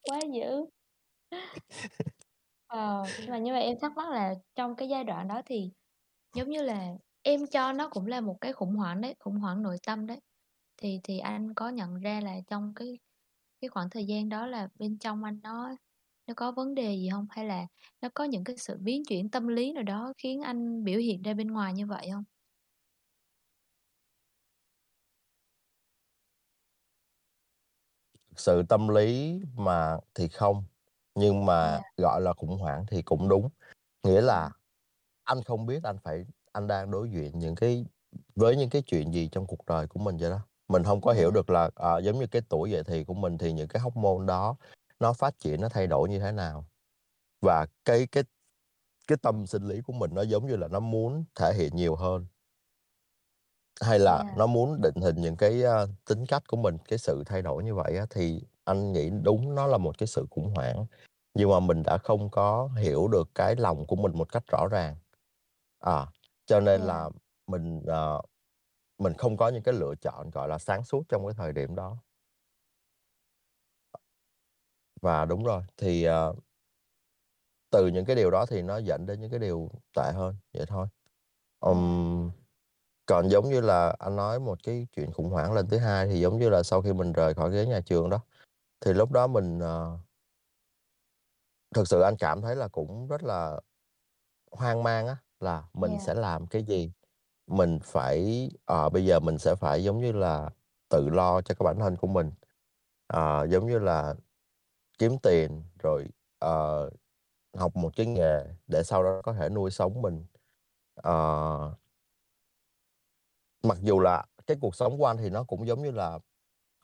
Quá dữ! Ờ, nhưng mà nhưng mà em thắc mắc là trong cái giai đoạn đó thì, giống như là, em cho nó cũng là một cái khủng hoảng đấy, khủng hoảng nội tâm đấy. Thì thì anh có nhận ra là trong cái cái khoảng thời gian đó là bên trong anh nó nó có vấn đề gì hông? Hay là nó có những cái sự biến chuyển tâm lý nào đó khiến anh biểu hiện ra bên ngoài như vậy hông? Sự tâm lý mà thì không, nhưng mà, Yeah. gọi là, khủng hoảng thì cũng đúng. Nghĩa là anh không biết anh phải anh đang đối diện những cái với những cái chuyện gì trong cuộc đời của mình vậy đó. Mình hông có hiểu được là, ờ, giống như cái tuổi dậy thì của mình thì những cái hormone đó nó phát triển, nó thay đổi như thế nào. Và cái cái cái tâm sinh lý của mình nó, giống như là, nó muốn thể hiện nhiều hơn. Hay là Yeah. nó muốn định hình những cái, a, tính cách của mình, cái sự thay đổi như vậy á, thì anh nghĩ đúng nó là một cái sự khủng hoảng. Nhưng mà mình đã không có hiểu được cái lòng của mình một cách rõ ràng. À, cho nên Yeah. là mình, ờ, mình không có những cái lựa chọn, gọi là, sáng suốt trong cái thời điểm đó. Và đúng rồi, thì, ờ từ những cái điều đó thì nó dẫn đến những cái điều tệ hơn, vậy thôi. Ừm, còn giống như là anh nói một cái chuyện khủng hoảng lần thứ hai thì giống như là sau khi mình rời khỏi ghế nhà trường đó, thì lúc đó mình, ờ thực sự anh cảm thấy là cũng rất là hoang mang á, là mình Yeah. sẽ làm cái gì? Mình phải ờ, bây giờ mình sẽ phải, giống như là, tự lo cho cái bản thân của mình. Ờ, giống như là kiếm tiền rồi, ờ, học một cái nghề để sau đó có thể nuôi sống mình. Ờ Mặc dù là cái cuộc sống của anh thì nó cũng giống như là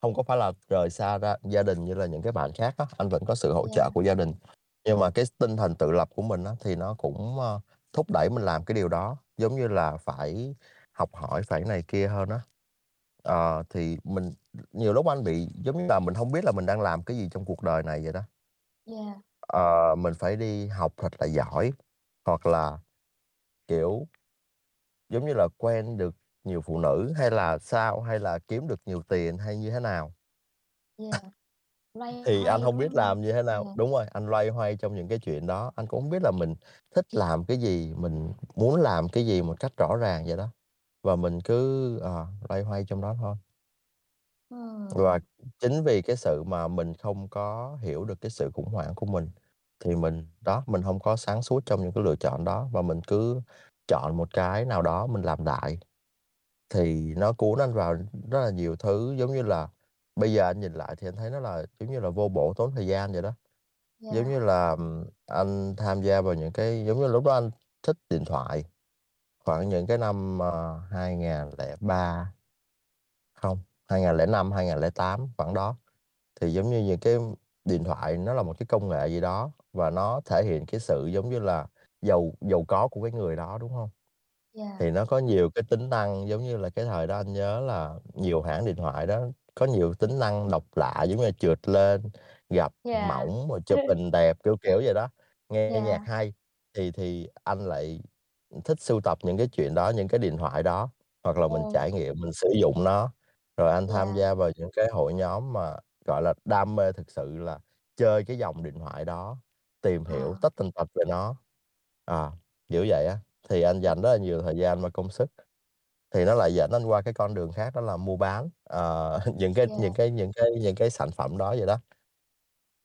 hông có phải là rời xa ra gia đình như là những cái bạn khác á, anh vẫn có sự hỗ trợ Yeah. của gia đình. Nhưng mà cái tinh thần tự lập của mình á, thì nó cũng, ơ, thúc đẩy mình làm cái điều đó, giống như là phải học hỏi, phải này kia hơn á. Ờ, thì mình nhiều lúc anh bị giống như là mình hông biết là mình đang làm cái gì trong cuộc đời này vậy đó. Yeah. Ờ, mình phải đi học thật là giỏi, hoặc là, kiểu giống như là quen được nhiều phụ nữ hay là sao, hay là kiếm được nhiều tiền hay như thế nào. Yeah. Loay Thì anh hoay, hông đúng biết làm như thế nào Yeah. đúng rồi, anh loay hoay trong những cái chuyện đó, anh cũng hông biết là mình thích làm cái gì, mình muốn làm cái gì một cách rõ ràng vậy đó. Và mình cứ, ờ, loay hoay trong đó thôi. Và Ừm. chính vì cái sự mà mình không có hiểu được cái sự khủng hoảng của mình, thì mình đó, mình hông có sáng suốt trong những cái lựa chọn đó, và mình cứ chọn một cái nào đó mình làm đại. Thì nó cuốn anh vào rất là nhiều thứ, giống như là bây giờ anh nhìn lại thì anh thấy nó là, giống như là, vô bổ, tốn thời gian vậy đó. Giống Yeah. như là, anh tham gia vào những cái giống như lúc đó anh thích điện thoại, khoảng những cái năm, ờ, 2003 không, 2005, 2008 khoảng đó. Thì giống như những cái điện thoại nó là một cái công nghệ gì đó, và nó thể hiện cái sự, giống như là, giàu giàu có của cái người đó, đúng hông? Yeah. Thì nó có nhiều cái tính năng, giống như là cái thời đó anh nhớ là nhiều hãng điện thoại đó có nhiều tính năng độc lạ, giống như là trượt lên, gập Yeah. mỏng rồi chụp hình đẹp, kiểu, kiểu vậy đó, nghe nhạc Yeah. hay. Thì thì anh lại, thích sưu tập những cái chuyện đó, những cái điện thoại đó, hoặc là mình Ồ. trải nghiệm, mình sử dụng nó. Rồi anh tham Yeah. gia vào những cái hội nhóm mà, gọi là, đam mê thực sự là chơi cái dòng điện thoại đó, tìm hiểu Ờ. tất tần tật về nó. À, kiểu vậy á, thì anh dành rất là nhiều thời gian và công sức. Thì nó lại dẫn anh qua cái con đường khác đó là mua bán, ờ, những cái những Yeah. cái những cái những cái sản phẩm đó vậy đó.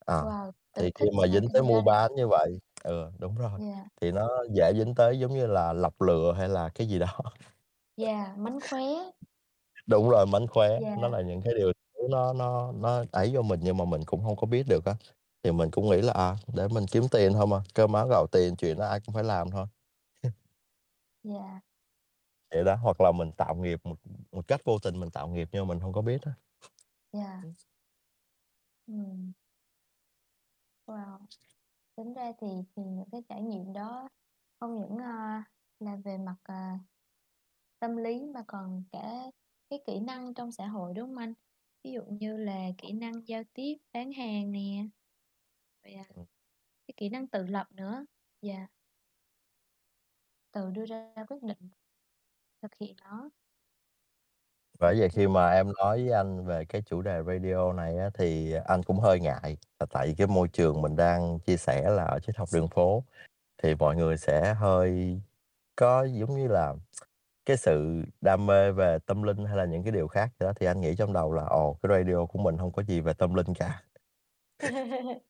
Ờ, Wow, tự thì khi thích mà và dính tới kinh mua doanh. bán như vậy ừ, đúng rồi, Yeah. thì nó dễ dính tới, giống như là, lọc lừa hay là cái gì đó. Yeah, mánh khóe. Đúng rồi, mánh khóe, nó Yeah. là những cái điều nó nó nó ấy vô mình nhưng mà mình cũng hông có biết được á. Thì mình cũng nghĩ là, à, để mình kiếm tiền thôi mà, cơm áo gạo tiền, chuyện đó ai cũng phải làm thôi. Yeah. Vậy đó, hoặc là mình tạo nghiệp một một cách vô tình mình tạo nghiệp nhưng mà mình hông có biết. Yeah. Ừm. Wow! Tính ra thì thì những cái trải nghiệm đó không những, a, là về mặt, à, tâm lý mà còn cả cái kỹ năng trong xã hội, đúng hông anh? Ví dụ như là kỹ năng giao tiếp, bán hàng nè, rồi, à, cái kỹ năng tự lập nữa. Yeah. Tự đưa ra quyết định, thực hiện nó. Bởi vậy khi mà em nói với anh về cái chủ đề radio này á, thì anh cũng hơi ngại, là tại vì cái môi trường mình đang chia sẻ là ở triết học đường phố, thì mọi người sẽ hơi có, giống như là, cái sự đam mê về tâm linh hay là những cái điều khác gì đó, thì anh nghĩ trong đầu là "Ồ, cái radio của mình hông có gì về tâm linh cả."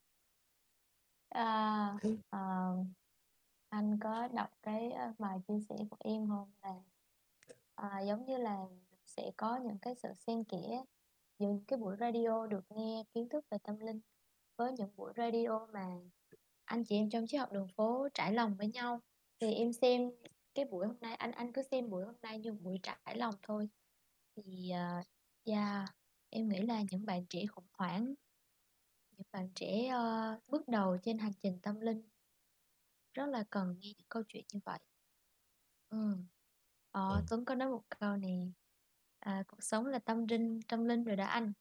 À, ờ, anh có đọc cái, ơ, bài chia sẻ của em hông? Là, à, giống như là sẽ có những cái sự xen kẽ giữa những cái buổi radio được nghe kiến thức về tâm linh với những buổi radio mà anh chị em trong triết học đường phố trải lòng với nhau. Thì em xem cái buổi hôm nay anh anh cứ xem buổi hôm nay như buổi trải lòng thôi. Thì, uh, yeah, em nghĩ là những bạn trẻ khủng hoảng những bạn trẻ, uh, bước đầu trên hành trình tâm linh rất là cần nghe những câu chuyện như vậy. Ừ. Ờ, Ừm. Tuấn có nói một câu nè, à, "Cuộc sống là tâm rinh tâm linh rồi đó anh."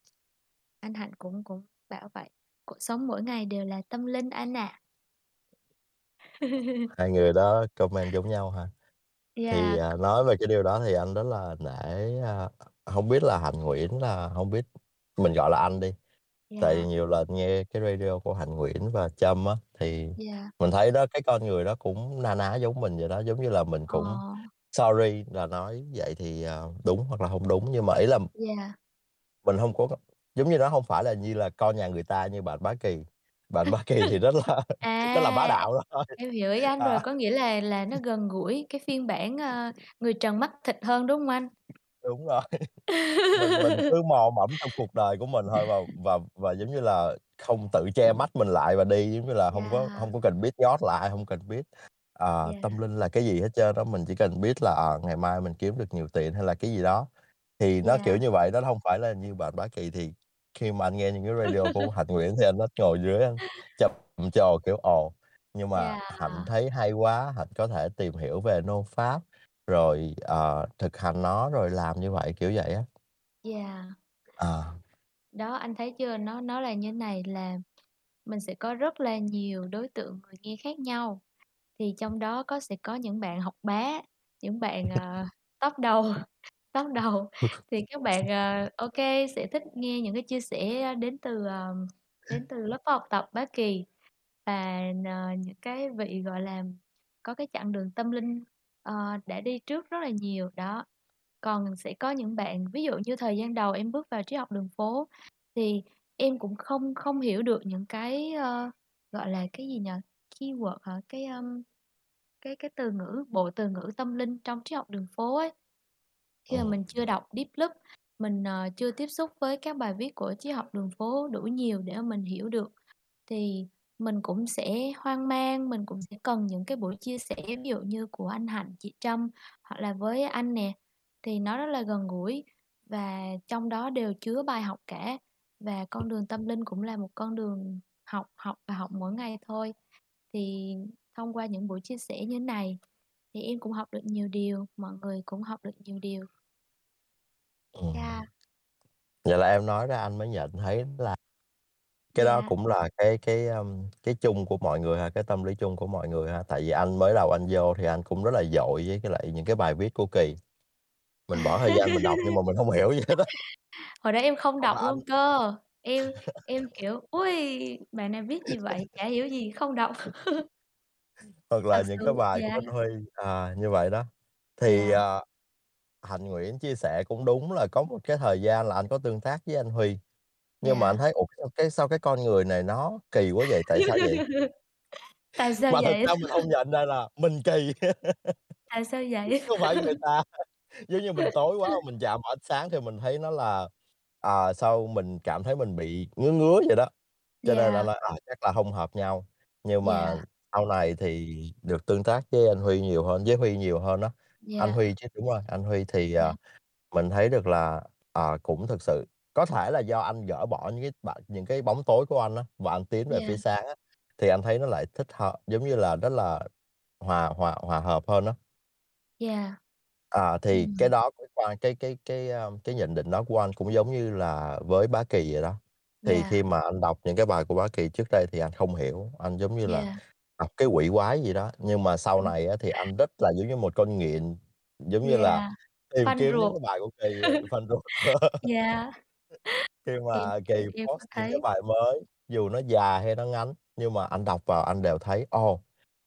Anh Hạnh cũng cũng bảo vậy, "Cuộc sống mỗi ngày đều là tâm linh anh ạ." Hai người đó comment giống nhau hả? Thì, Yeah. à, nói về cái điều đó thì anh rất là nể, a, hông biết là Hạnh Nguyễn là hông biết mình gọi là anh đi, tại vì Yeah. nhiều lần nghe cái radio của Hạnh Nguyễn và Trâm á, thì Yeah. mình thấy đó cái con người đó cũng na ná giống mình vậy đó. Giống như là mình Ờ. cũng sorry là nói vậy thì, ờ, đúng hoặc là hông đúng, nhưng mà ý là Yeah. mình hông có giống như nó hông phải là như là con nhà người ta như bạn Bá Kỳ. Bạn Bá Kỳ thì rất là rất là bá À, đạo thôi. em hiểu ý anh rồi, À. có nghĩa là là nó gần gũi cái phiên bản, ơ, người trần mắt thịt hơn, đúng hông anh? Đúng rồi. Mình mình cứ mò mẫm trong cuộc đời của mình thôi và và và, giống như là, không tự che mắt mình lại và đi, giống như là, hông có Yeah. hông có cần biết nhót lại, hông cần biết, ờ, Yeah. tâm linh là cái gì hết trơn á. Mình chỉ cần biết là, ờ, ngày mai mình kiếm được nhiều tiền hay là cái gì đó, thì nó kiểu Yeah. như vậy, nó hông phải là như bạn Bá Kỳ. Thì khi mà anh nghe những cái radio của Hạnh Nguyễn thì anh thích ngồi dưới anh trầm trồ, kiểu, ồ, nhưng mà Hạnh Yeah. thấy hay quá, Hạnh có thể tìm hiểu về NO Pháp, rồi, ờ, thực hành nó rồi làm như vậy, kiểu vậy á. Yeah. Ờ. Đó, anh thấy chưa? Nó nó là như này, là mình sẽ có rất là nhiều đối tượng người nghe khác nhau, thì trong đó có sẽ có những bạn học bá, những bạn, ờ, top đầu top đầu thì các bạn, ờ, ô kê, sẽ thích nghe những cái chia sẻ đến từ, ờ, đến từ lớp học tập Bá Kỳ và n những cái vị, gọi là, có cái chặng đường tâm linh, ờ, đã đi trước rất là nhiều, đó. Còn sẽ có những bạn ví dụ như thời gian đầu em bước vào triết học đường phố thì em cũng không không hiểu được những cái, ơ, gọi là, cái gì nhỉ? Keyword hả? Cái, ưm, cái cái từ ngữ, bộ từ ngữ tâm linh trong triết học đường phố ấy. Khi mà Ừm. mình chưa đọc Deep Loop, mình, ờ, chưa tiếp xúc với các bài viết của triết học đường phố đủ nhiều để mình hiểu được, thì mình cũng sẽ hoang mang, mình cũng sẽ cần những cái buổi chia sẻ ví dụ như của anh Hạnh, chị Trâm hoặc là với anh nè, thì nó rất là gần gũi và trong đó đều chứa bài học cả. Và con đường tâm linh cũng là một con đường học, học và học mỗi ngày thôi. Thì thông qua những buổi chia sẻ như này thì em cũng học được nhiều điều, mọi người cũng học được nhiều điều. Yeah. Vậy là em nói ra anh mới nhận thấy là cái đó Yeah. cũng là cái cái, ưm, cái chung của mọi người ha, cái tâm lý chung của mọi người ha. Tại vì anh mới đầu anh vô thì anh cũng rất là dội với cái lại những cái bài viết của Kỳ. Mình bỏ thời gian mình đọc nhưng mà mình hông hiểu gì hết á. Hồi đó em không đọc anh luôn cơ, em em, kiểu, ôi, bài này viết gì vậy? Chả hiểu gì, không đọc. Hoặc là Thật những cái sự, bài của yeah. anh Huy, à, như vậy đó. Thì, Yeah. ờ, Hạnh Nguyễn chia sẻ cũng đúng là có một cái thời gian là anh có tương tác với anh Huy, nhưng mà anh Yeah. thấy, ủa, sao cái sao cái con người này nó kỳ quá vậy, tại sao vậy? Tại sao Mà thực vậy? ra mình hông nhận ra là mình kỳ, Tại sao chứ vậy? không phải người ta. Giống như mình tối quá mình chạm vào ánh sáng thì mình thấy nó là, à, sao mình cảm thấy mình bị ngứa ngứa vậy đó, cho nên anh Yeah. nói, à, chắc là hông hợp nhau. Nhưng mà Yeah. Sau này thì được tương tác với anh Huy nhiều hơn với Huy nhiều hơn á. Anh Yeah. Huy chứ, đúng rồi, anh Huy thì, Yeah. ờ, mình thấy được là, ờ, cũng thực sự có thể là do anh gỡ bỏ những cái những cái bóng tối của anh á, và anh tiến về Yeah. phía sáng á, thì anh thấy nó lại thích hợp, giống như là, rất là hòa hòa hòa hợp hơn á. Yeah. À, thì cái Ừm. đó quan cái cái cái, a, cái nhận định đó của anh cũng giống như là với Bá Kỳ vậy đó. Thì Yeah. khi mà anh đọc những cái bài của Bá Kỳ trước đây thì anh không hiểu, anh giống như là Yeah. Đọc cái quỷ quái gì đó, nhưng mà sau này á thì anh rất là giống như một con nghiện, giống như là Yeah, tìm Phanh kiếm những ruột. cái bài của Kỳ vậy, fan ruột. Yeah. Khi mà Kỳ em có post những cái thấy. bài mới, dù nó dài hay nó ngắn, nhưng mà anh đọc vào anh đều thấy, ồ,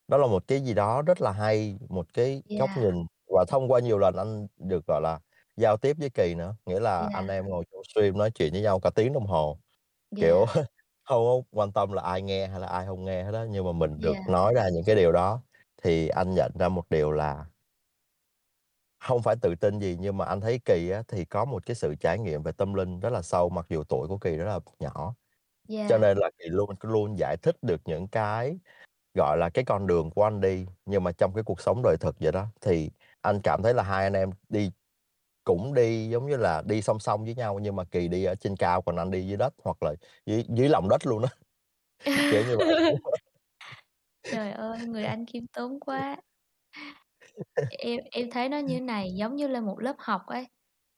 đó là một cái gì đó rất là hay, một cái góc Yeah. nhìn và thông qua nhiều lần anh được, gọi là, giao tiếp với Kỳ nữa, nghĩa là anh Yeah. em ngồi trong stream nói chuyện với nhau cả tiếng đồng hồ, kiểu, Yeah. Không quan tâm là ai nghe hay là ai hông nghe hết á, nhưng mà mình được Yeah. nói ra những cái điều đó thì anh nhận ra một điều là hông phải tự tin gì nhưng mà anh thấy Kỳ á thì có một cái sự trải nghiệm về tâm linh rất là sâu, mặc dù tuổi của Kỳ rất là nhỏ. Cho Yeah. nên là Kỳ luôn luôn giải thích được những cái, gọi là, cái con đường của anh đi, nhưng mà trong cái cuộc sống đời thực vậy đó, thì anh cảm thấy là hai anh em đi cũng đi, giống như là, đi song song với nhau nhưng mà Kỳ đi ở trên cao còn anh đi dưới đất hoặc là dưới dưới lòng đất luôn á. Kiểu như vậy. Trời ơi, người anh khiêm tốn quá! Em em thấy nó như này, giống như là một lớp học ấy,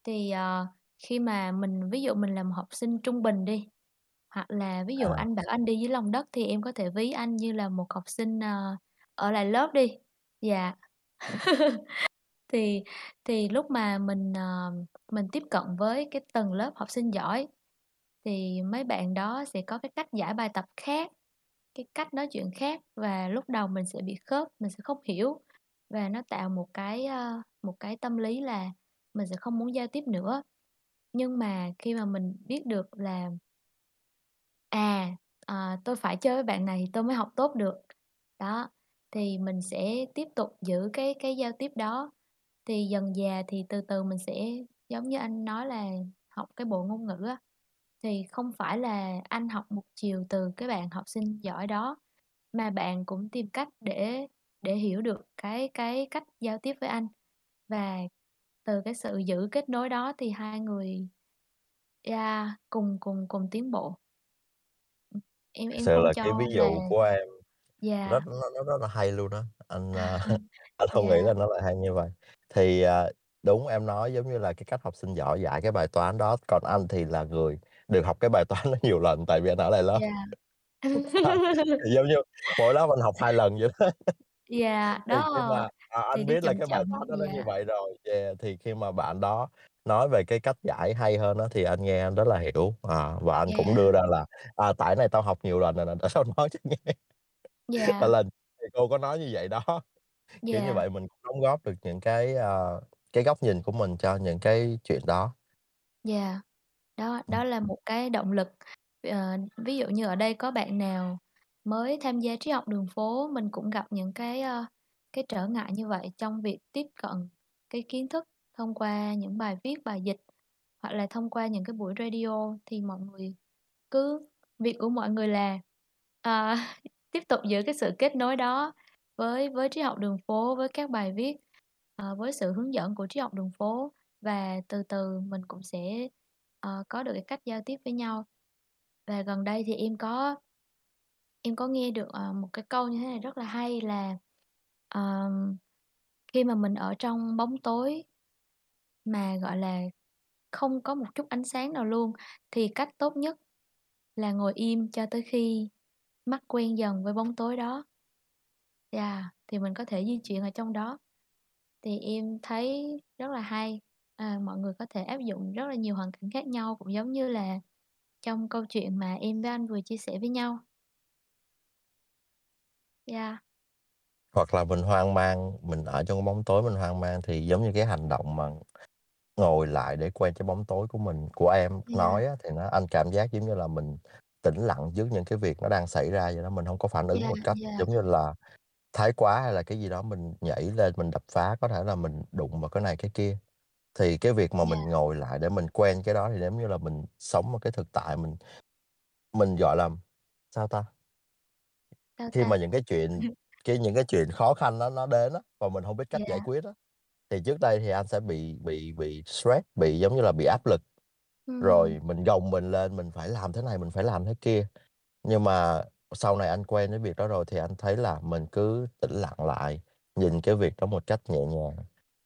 thì, ờ, khi mà mình ví dụ mình là một học sinh trung bình đi, hoặc là ví dụ À. anh bảo anh đi dưới lòng đất thì em có thể ví anh như là một học sinh, ờ, ở lại lớp đi. Dạ. Thì thì lúc mà mình, ờ, mình tiếp cận với cái tầng lớp học sinh giỏi, thì mấy bạn đó sẽ có cái cách giải bài tập khác, cái cách nói chuyện khác và lúc đầu mình sẽ bị khớp, mình sẽ không hiểu và nó tạo một cái, ơ, một cái tâm lý là mình sẽ không muốn giao tiếp nữa. Nhưng mà khi mà mình biết được là à, ờ, tôi phải chơi với bạn này thì tôi mới học tốt được, đó, thì mình sẽ tiếp tục giữ cái cái giao tiếp đó. Thì dần dà thì từ từ mình sẽ giống như anh nói là học cái bộ ngôn ngữ á, thì không phải là anh học một chiều từ cái bạn học sinh giỏi đó, mà bạn cũng tìm cách để để hiểu được cái cái cách giao tiếp với anh. Và từ cái sự giữ kết nối đó thì hai người, yeah, cùng cùng cùng tiến bộ. Em em sự không là cho cái ví là dụ của em yeah. rất nó nó rất là hay luôn á, anh, a, anh hông nghĩ Yeah. là nó lại hay như vậy. Thì, à, đúng em nói giống như là cái cách học sinh giỏi dạy cái bài toán đó, còn anh thì là người được học cái bài toán đó nhiều lần tại vì anh ở lại lớp. Yeah. Thì giống như mỗi lớp anh học 2 lần vậy đó. Yeah, Thì khi đó, mà, à, thì anh đi biết là chậm cái bài chậm, toán đó nó như yeah. vậy rồi, yeah, thì khi mà bạn đó nói về cái cách giải hay hơn á thì anh nghe anh rất là hiểu, à, và anh cũng Yeah. đưa ra là "À, tại cái này tao học nhiều lần rồi nè, để tao nói cho nghe." Là Yeah. là thầy cô có nói như vậy đó. Kiểu như Yeah. vậy mình cũng đóng góp được những cái, ờ, cái góc nhìn của mình cho những cái chuyện đó. Yeah, đó, Ừm, đó là một cái động lực. Ờ, ví dụ như ở đây có bạn nào mới tham gia triết học đường phố, mình cũng gặp những cái, ơ, cái trở ngại như vậy trong việc tiếp cận cái kiến thức thông qua những bài viết, bài dịch, hoặc là thông qua những cái buổi radio thì mọi người cứ việc của mọi người là, ờ, tiếp tục giữ cái sự kết nối đó với với triết học đường phố, với các bài viết, uh, với sự hướng dẫn của triết học đường phố và từ từ mình cũng sẽ, uh, có được cái cách giao tiếp với nhau. Và gần đây thì em có em có nghe được, uh, một cái câu như thế này rất là hay là, uh, khi mà mình ở trong bóng tối mà, gọi là, không có một chút ánh sáng nào luôn, thì cách tốt nhất là ngồi im cho tới khi mắt quen dần với bóng tối đó. Yeah, thì mình có thể di chuyển ở trong đó. Thì em thấy rất là hay, à, mọi người có thể áp dụng rất là nhiều hoàn cảnh khác nhau, cũng giống như là trong câu chuyện mà em với anh vừa chia sẻ với nhau. Yeah. Hoặc là mình hoang mang, mình ở trong bóng tối mình hoang mang thì giống như cái hành động mà ngồi lại để quay cái bóng tối của mình của em Yeah. nói á, thì nó anh cảm giác giống như là mình tĩnh lặng trước những cái việc nó đang xảy ra vậy đó, mình hông có phản ứng Yeah, một cách yeah. giống như là thái quá hay là cái gì đó mình nhảy lên mình đập phá, có thể là mình đụng vào cái này cái kia. Thì cái việc mà mình ngồi lại để mình quen cái đó thì giống như là mình sống một cái thực tại mình mình, gọi là, sao ta? Sao Khi ta? mà những cái chuyện cái những cái chuyện khó khăn nó nó đến á, và mình hông biết cách giải Yeah. quyết á, thì trước đây thì anh sẽ bị bị bị stress, bị, giống như là, bị áp lực, Ừm. rồi mình gồng mình lên, mình phải làm thế này, mình phải làm thế kia. Nhưng mà sau này anh quen với việc đó rồi thì anh thấy là mình cứ tĩnh lặng lại, nhìn cái việc đó một cách nhẹ nhàng.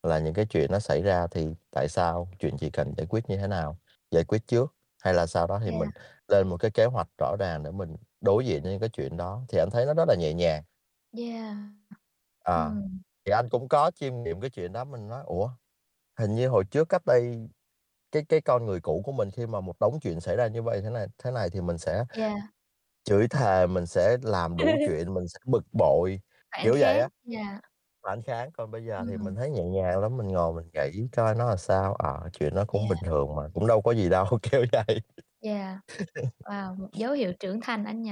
là những cái chuyện nó xảy ra thì tại sao, chuyện chỉ cần giải quyết như thế nào, giải quyết trước, hay là sau đó thì Yeah. mình lên một cái kế hoạch rõ ràng để mình đối diện với những cái chuyện đó, thì anh thấy nó rất là nhẹ nhàng. Yeah. À, Ừm. thì anh cũng có chiêm nghiệm cái chuyện đó, mình nói: "Ủa, hình như hồi trước cách đây cái cái con người cũ của mình khi mà một đống chuyện xảy ra như vậy thế này thế này thì mình sẽ Yeah. Chửi thề, mình sẽ làm đủ chuyện, mình sẽ bực bội", Phản kiểu vậy kháng, á. yeah. Phản kháng, còn bây giờ thì mình thấy nhẹ nhàng lắm, mình ngồi mình nghĩ coi nó là sao, ờ, chuyện đó cũng bình Yeah. thường mà, cũng đâu có gì đâu, kiểu vậy. Yeah. Wow, một dấu hiệu trưởng thành anh nhỉ?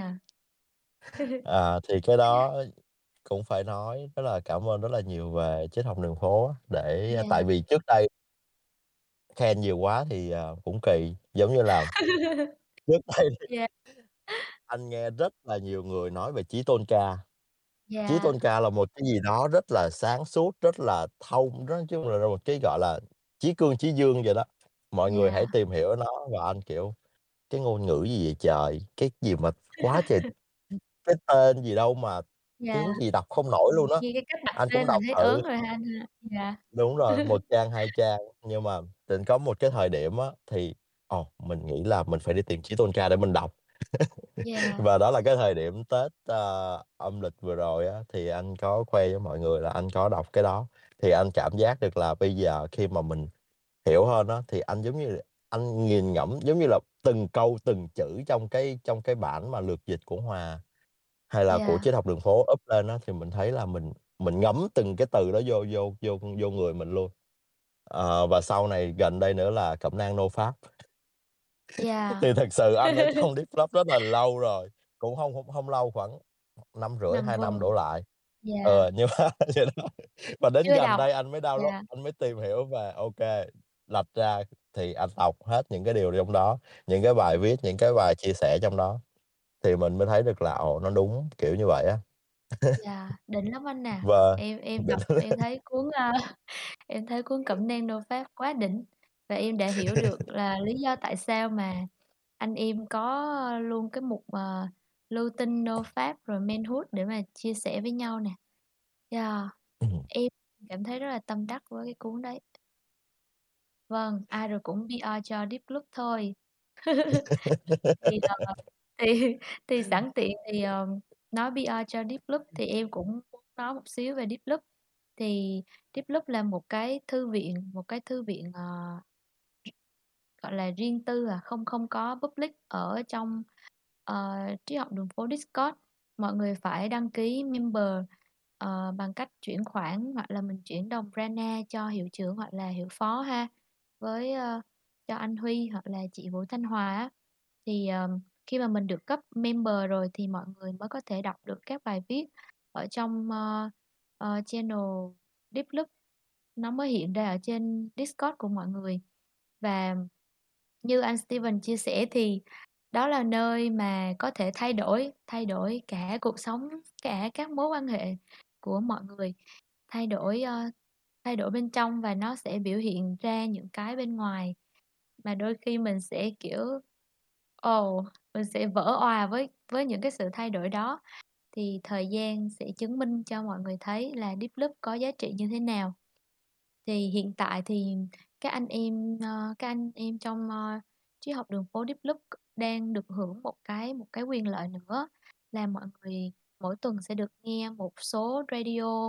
À, thì cái đó cũng phải nói rất là cảm ơn rất là nhiều về triết học đường phố á, để tại Yeah. vì trước đây khen nhiều quá thì, ờ, cũng kỳ, giống như là trước đây thì Yeah. Anh nghe rất là nhiều người nói về Chí Tôn Ca. Chí Yeah. Tôn Ca là một cái gì đó rất là sáng suốt, rất là thông, nói chung là một cái, gọi là, chí cương chí dương vậy đó. Mọi người hãy Yeah. tìm hiểu nó và anh, kiểu, cái ngôn ngữ gì vậy trời, cái gì mà quá trời cái tên gì đâu mà Yeah. tiếng gì đọc không nổi luôn á, Nghe cái cách đặt anh cũng tên đọc thấy thử. ớn rồi ha anh ha? Đúng rồi, 1 trang, 2 trang, nhưng mà định có một cái thời điểm á thì, ồ, mình nghĩ là mình phải đi tìm Chí Tôn Ca để mình đọc. Yeah. Và đó là cái thời điểm Tết, ơ, âm lịch vừa rồi á, thì anh có khoe với mọi người là anh có đọc cái đó, thì anh cảm giác được là bây giờ khi mà mình hiểu hơn á, thì anh, giống như anh nghiền ngẫm, giống như là, từng câu từng chữ trong cái trong cái bản mà lược dịch của Hòa, hay là của Yeah. Triết học đường phố up lên á, thì mình thấy là mình mình ngấm từng cái từ đó vô vô vô vô người mình luôn. Ờ, và sau này gần đây nữa là Cẩm nang nô Pháp. Yeah. Thì thực sự anh trong Deep Club rất là lâu rồi, cũng hông hông hông lâu, khoảng năm rưỡi, 2 năm đổ lại. Yeah. Ờ, nhưng mà vậy đó, và đến Chưa gần đọc. đây anh mới download, Yeah. anh mới tìm hiểu về kê, lật ra thì anh đọc hết những cái điều trong đó, những cái bài viết, những cái bài chia sẻ trong đó, thì mình mới thấy được là, ồ, nó đúng, kiểu như vậy á. Yeah, đỉnh lắm anh à. Và Em em đọc em thấy cuốn, ơ, em thấy cuốn Cẩm nang nô Pháp quá đỉnh, và em đã hiểu được là lý do tại sao mà anh em có luôn cái mục, ờ, "Lưu tinh nô Pháp" rồi "Manhood" để mà chia sẻ với nhau nè. Yeah, Ừm. em cảm thấy rất là tâm đắc với cái cuốn đấy. Vâng, ai rồi cũng PR cho Deep Club thôi. Thì, ờ, thì thì sẵn tiện thì, ờ, nói PR cho Deep Club thì em cũng muốn nói một xíu về Deep Club. Thì Deep Club là một cái thư viện một cái thư viện, ờ, gọi là, riêng tư à, không không có public ở trong, uh, trí học đường phố Discord. Mọi người phải đăng ký member, uh, bằng cách chuyển khoản hoặc là mình chuyển đồng Rana cho hiệu trưởng hoặc là hiệu phó ha, với, uh, cho anh Huy hoặc là chị Vũ Thanh Hòa. Thì, uh, khi mà mình được cấp member rồi thì mọi người mới có thể đọc được các bài viết ở trong, uh, uh, channel Deep Club, nó mới hiện ra ở trên Discord của mọi người. Và như anh Steven chia sẻ thì đó là nơi mà có thể thay đổi thay đổi cả cuộc sống, cả các mối quan hệ của mọi người, thay đổi, ờ, thay đổi bên trong và nó sẽ biểu hiện ra những cái bên ngoài. Mà đôi khi mình sẽ, kiểu, ồ, mình sẽ vỡ òa với với những cái sự thay đổi đó, thì thời gian sẽ chứng minh cho mọi người thấy là Deep Loop có giá trị như thế nào. Thì hiện tại thì các anh em, ờ, các anh em trong, ơ, Triết học đường phố Deep Club đang được hưởng một cái một cái quyền lợi nữa là mọi người mỗi tuần sẽ được nghe một số radio,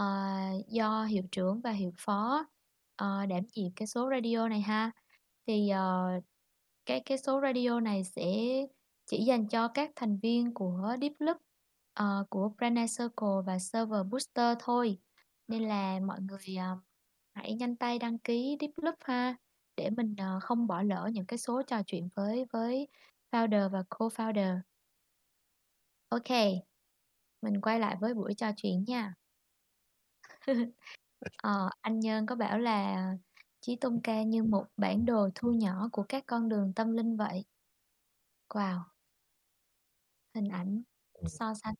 uh, do hiệu trưởng và hiệu phó, uh, đảm nhiệm cái số radio này ha. Thì, uh, cái cái số radio này sẽ chỉ dành cho các thành viên của Deep Club, uh, của Brand Circle và Server Booster thôi. Nên là mọi người, uh, hãy nhanh tay đăng ký Deep Club ha, để mình, ờ, không bỏ lỡ những cái số trò chuyện với với founder và co-founder. Kê, mình quay lại với buổi trò chuyện nha. Ờ, anh Nhân có bảo là Chí Tôn Ca như một bản đồ thu nhỏ của các con đường tâm linh vậy. Wow! Hình ảnh Ừm. so sánh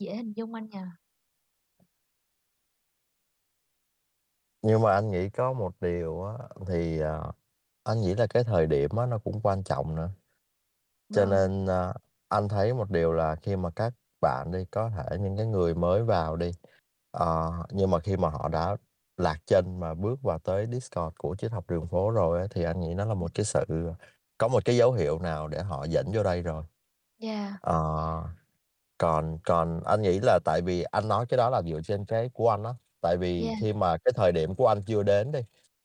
dễ hình dung anh nhỉ? Nhưng mà anh nghĩ có một điều á, thì, ờ, anh nghĩ là cái thời điểm á nó cũng quan trọng nữa. Cho Vâng. nên, a, anh thấy một điều là khi mà các bạn đi, có thể những cái người mới vào đi, ờ, nhưng mà khi mà họ đã lạc chân mà bước vào tới Discord của Triết học đường phố rồi á, thì anh nghĩ nó là một cái sự có một cái dấu hiệu nào để họ dẫn vô đây rồi. Yeah. Ờ, còn còn anh nghĩ là tại vì anh nói cái đó là dựa trên cái của anh á, tại vì Yeah. khi mà cái thời điểm của anh chưa đến đi,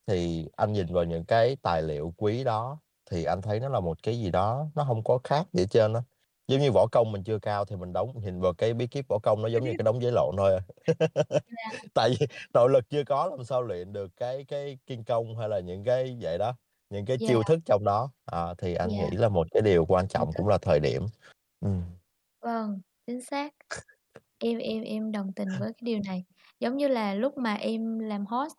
thì anh nhìn vào những cái tài liệu quý đó thì anh thấy nó là một cái gì đó nó hông có khác gì hết trơn á. Giống như võ công mình chưa cao thì mình đóng nhìn vào cái bí kíp võ công nó giống như cái đống giấy lộn thôi à. Yeah. Tại vì nội lực chưa có làm sao luyện được cái cái kiên công hay là những cái vậy đó, những cái Yeah. chiêu thức trong đó. À, thì anh nghĩ Yeah. là một cái điều quan trọng cũng là thời điểm. Ừm. Vâng, chính xác. Em em em đồng tình với cái điều này. Giống như là lúc mà em làm host,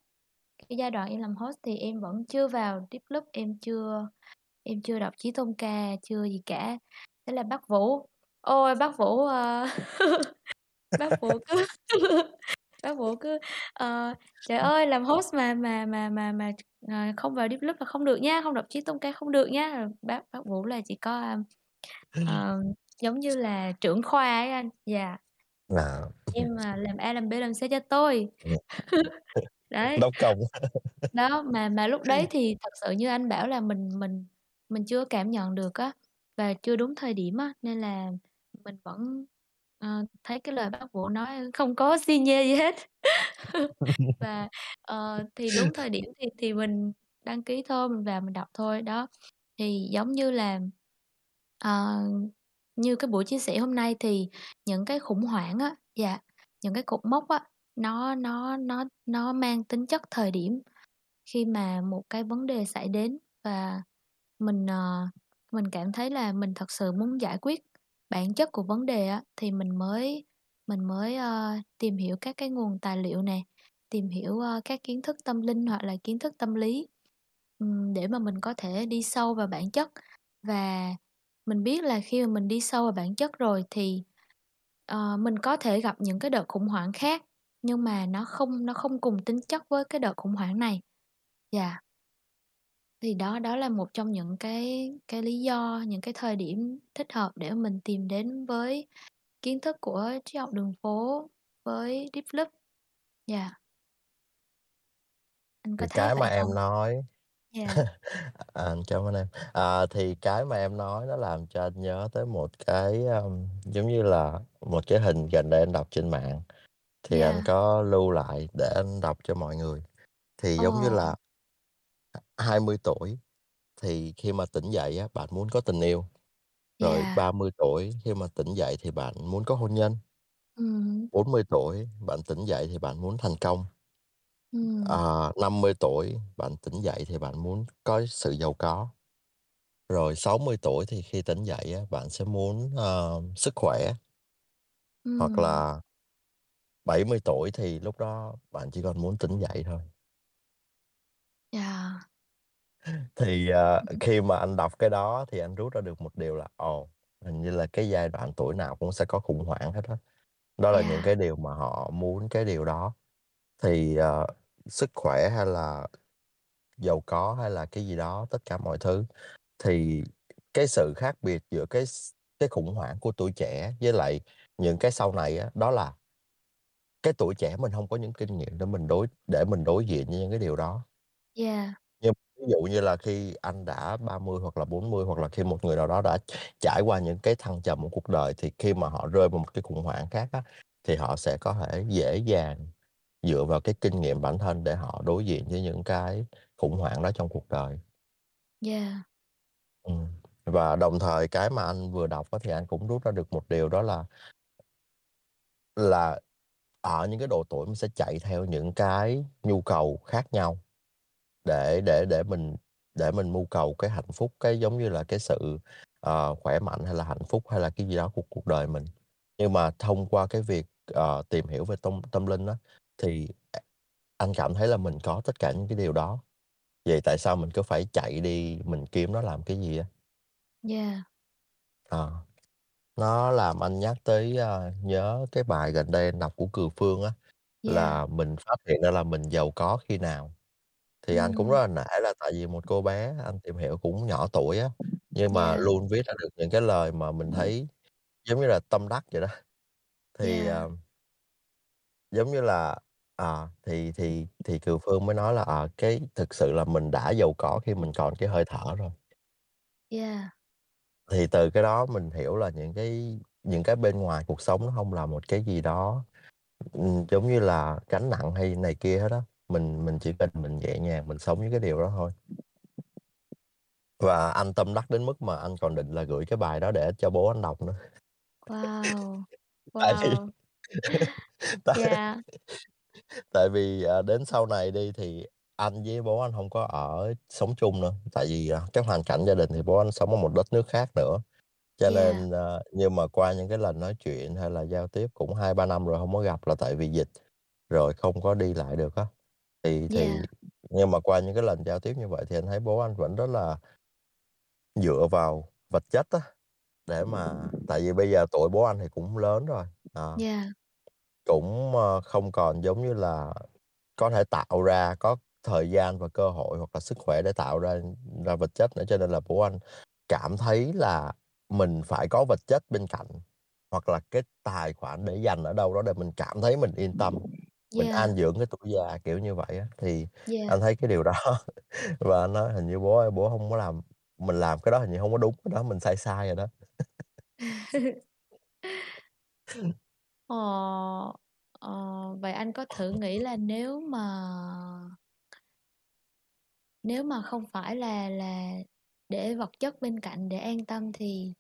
cái giai đoạn em làm host thì em vẫn chưa vào Deep Loop, em chưa em chưa đọc Chí Tôn Ca, chưa gì cả. Thế là bác Vũ, ôi, bác Vũ, ờ, bác Vũ cứ bác Vũ cứ, ờ, "Trời ơi, làm host mà mà mà mà mà ờ, không vào Deep Loop là không được nha, không đọc Chí Tôn Ca không được nha." Bác bác Vũ là chỉ có, ờ, giống như là trưởng khoa ấy anh. Yeah. À. Em, à, làm A, làm B, làm C cho tôi. Ừm. Đấy. Đốc công. Đó, mà mà lúc đấy thì thật sự như anh bảo là mình mình mình chưa cảm nhận được á, và chưa đúng thời điểm á, nên là mình vẫn, ờ, thấy cái lời bác Vũ nói không có xi nhê gì hết. Và, ờ, thì đúng thời điểm thì thì mình đăng ký thôi, mình vào mình đọc thôi. Đó, thì giống như là, ờ, như cái buổi chia sẻ hôm nay thì những cái khủng hoảng á dạ, những cái cột mốc á, nó nó nó nó mang tính chất thời điểm khi mà một cái vấn đề xảy đến và mình, ờ, mình cảm thấy là mình thật sự muốn giải quyết bản chất của vấn đề á, thì mình mới mình mới, uh, tìm hiểu các cái nguồn tài liệu nè, tìm hiểu, uh, các kiến thức tâm linh hoặc là kiến thức tâm lý, um, để mà mình có thể đi sâu vào bản chất. Và mình biết là khi mà mình đi sâu vào bản chất rồi thì, ờ, mình có thể gặp những cái đợt khủng hoảng khác, nhưng mà nó không nó không cùng tính chất với cái đợt khủng hoảng này. Yeah. Thì đó đó là một trong những cái cái lý do, những cái thời điểm thích hợp để mình tìm đến với kiến thức của triết học đường phố, với Deep Loop. Yeah. Anh có Thì thấy cái mà vậy em nói Yeah. à, cảm ơn em. À, thì cái mà em nói nó làm cho anh nhớ tới một cái, ờm, giống như là một cái hình gần đây anh đọc trên mạng, thì anh Yeah. có lưu lại để anh đọc cho mọi người. Thì Ờ. giống như là 20 tuổi thì khi mà tỉnh dậy á, bạn muốn có tình yêu. Rồi Yeah. 30 tuổi khi mà tỉnh dậy thì bạn muốn có hôn nhân. Ừm hứm. 40 tuổi bạn tỉnh dậy thì bạn muốn thành công. Ừm. Ờ, 50 tuổi bạn tỉnh dậy thì bạn muốn có sự giàu có. Rồi 60 tuổi thì khi tỉnh dậy á, bạn sẽ muốn, ờ, sức khỏe. Hoặc Ừm. là 70 tuổi thì lúc đó bạn chỉ còn muốn tỉnh dậy thôi. Yeah. Thì, ờ, hứm. khi mà anh đọc cái đó thì anh rút ra được một điều là, ồ, hình như là cái giai đoạn tuổi nào cũng sẽ có khủng hoảng hết á. Đó là những cái điều mà họ muốn cái điều đó. Thì, ờ, sức khỏe hay là giàu có hay là cái gì đó, tất cả mọi thứ, thì cái sự khác biệt giữa cái cái khủng hoảng của tuổi trẻ với lại những cái sau này á, đó là cái tuổi trẻ mình hông có những kinh nghiệm để mình đối để mình đối diện với những cái điều đó. Yeah. Nhưng ví dụ như là khi anh đã 30 hoặc là 40 hoặc là khi một người nào đó đã trải qua những cái thăng trầm của cuộc đời, thì khi mà họ rơi vào một cái khủng hoảng khác á, thì họ sẽ có thể dễ dàng dựa vào cái kinh nghiệm bản thân để họ đối diện với những cái khủng hoảng đó trong cuộc đời. Yeah. Ừm, và đồng thời cái mà anh vừa đọc á, thì anh cũng rút ra được một điều đó là là ở những cái độ tuổi mình sẽ chạy theo những cái nhu cầu khác nhau để để để mình để mình mưu cầu cái hạnh phúc, cái giống như là cái sự, ờ, khỏe mạnh hay là hạnh phúc hay là cái gì đó của cuộc đời mình. Nhưng mà thông qua cái việc, ờ, tìm hiểu về tông tâm linh á, thì anh cảm thấy là mình có tất cả những cái điều đó. Vậy tại sao mình cứ phải chạy đi mình kiếm nó làm cái gì á? Yeah. Ờ. Nó làm anh nhắc tới, a, nhớ cái bài gần đây anh đọc của Cừu Phương á, Yeah. là mình phát hiện ra là mình giàu có khi nào. Thì anh cũng Ừm. rất là nể là tại vì một cô bé anh tìm hiểu cũng nhỏ tuổi á, nhưng mà Yeah. luôn viết ra được những cái lời mà mình thấy giống như là tâm đắc vậy đó. Thì, Yeah. ờ giống như là À, thì thì thì Kiều Phương mới nói là, ờ, cái thực sự là mình đã giàu có khi mình còn cái hơi thở rồi. Yeah. Thì từ cái đó mình hiểu là những cái những cái bên ngoài cuộc sống nó hông là một cái gì đó, ừm, giống như là gánh nặng hay này kia hết á, mình mình chỉ cần mình nhẹ nhàng mình sống với cái điều đó thôi. Và anh tâm đắc đến mức mà anh còn định là gửi cái bài đó để cho bố anh đọc nữa. Wow! Tại vì Wow! tại Yeah. Tại vì, à, đến sau này đi thì anh với bố anh hông có ở sống chung nữa, tại vì, à, cái hoàn cảnh gia đình thì bố anh sống ở một đất nước khác nữa. Cho Yeah. nên, ơ nhưng mà qua những cái lần nói chuyện hay là giao tiếp cũng 2-3 năm rồi hông có gặp là tại vì dịch, rồi không có đi lại được á. Thì thì Yeah. nhưng mà qua những cái lần giao tiếp như vậy thì anh thấy bố anh vẫn rất là dựa vào vật chất á, để mà tại vì bây giờ tuổi bố anh thì cũng lớn rồi, ờ. Yeah. Cũng, ơ, không còn giống như là có thể tạo ra có thời gian và cơ hội hoặc là sức khỏe để tạo ra ra vật chất nữa, cho nên là bố anh cảm thấy là mình phải có vật chất bên cạnh, hoặc là cái tài khoản để dành ở đâu đó để mình cảm thấy mình yên tâm, mình Yeah. an dưỡng cái tuổi già, kiểu như vậy á. Thì Yeah. anh thấy cái điều đó và anh nói hình như bố ơi, bố hông có làm mình làm cái đó hình như hông có đúng rồi đó, mình sai sai rồi đó. Ờ, ờ, vậy anh có thử nghĩ là nếu mà nếu mà không phải là là để vật chất bên cạnh để an tâm thì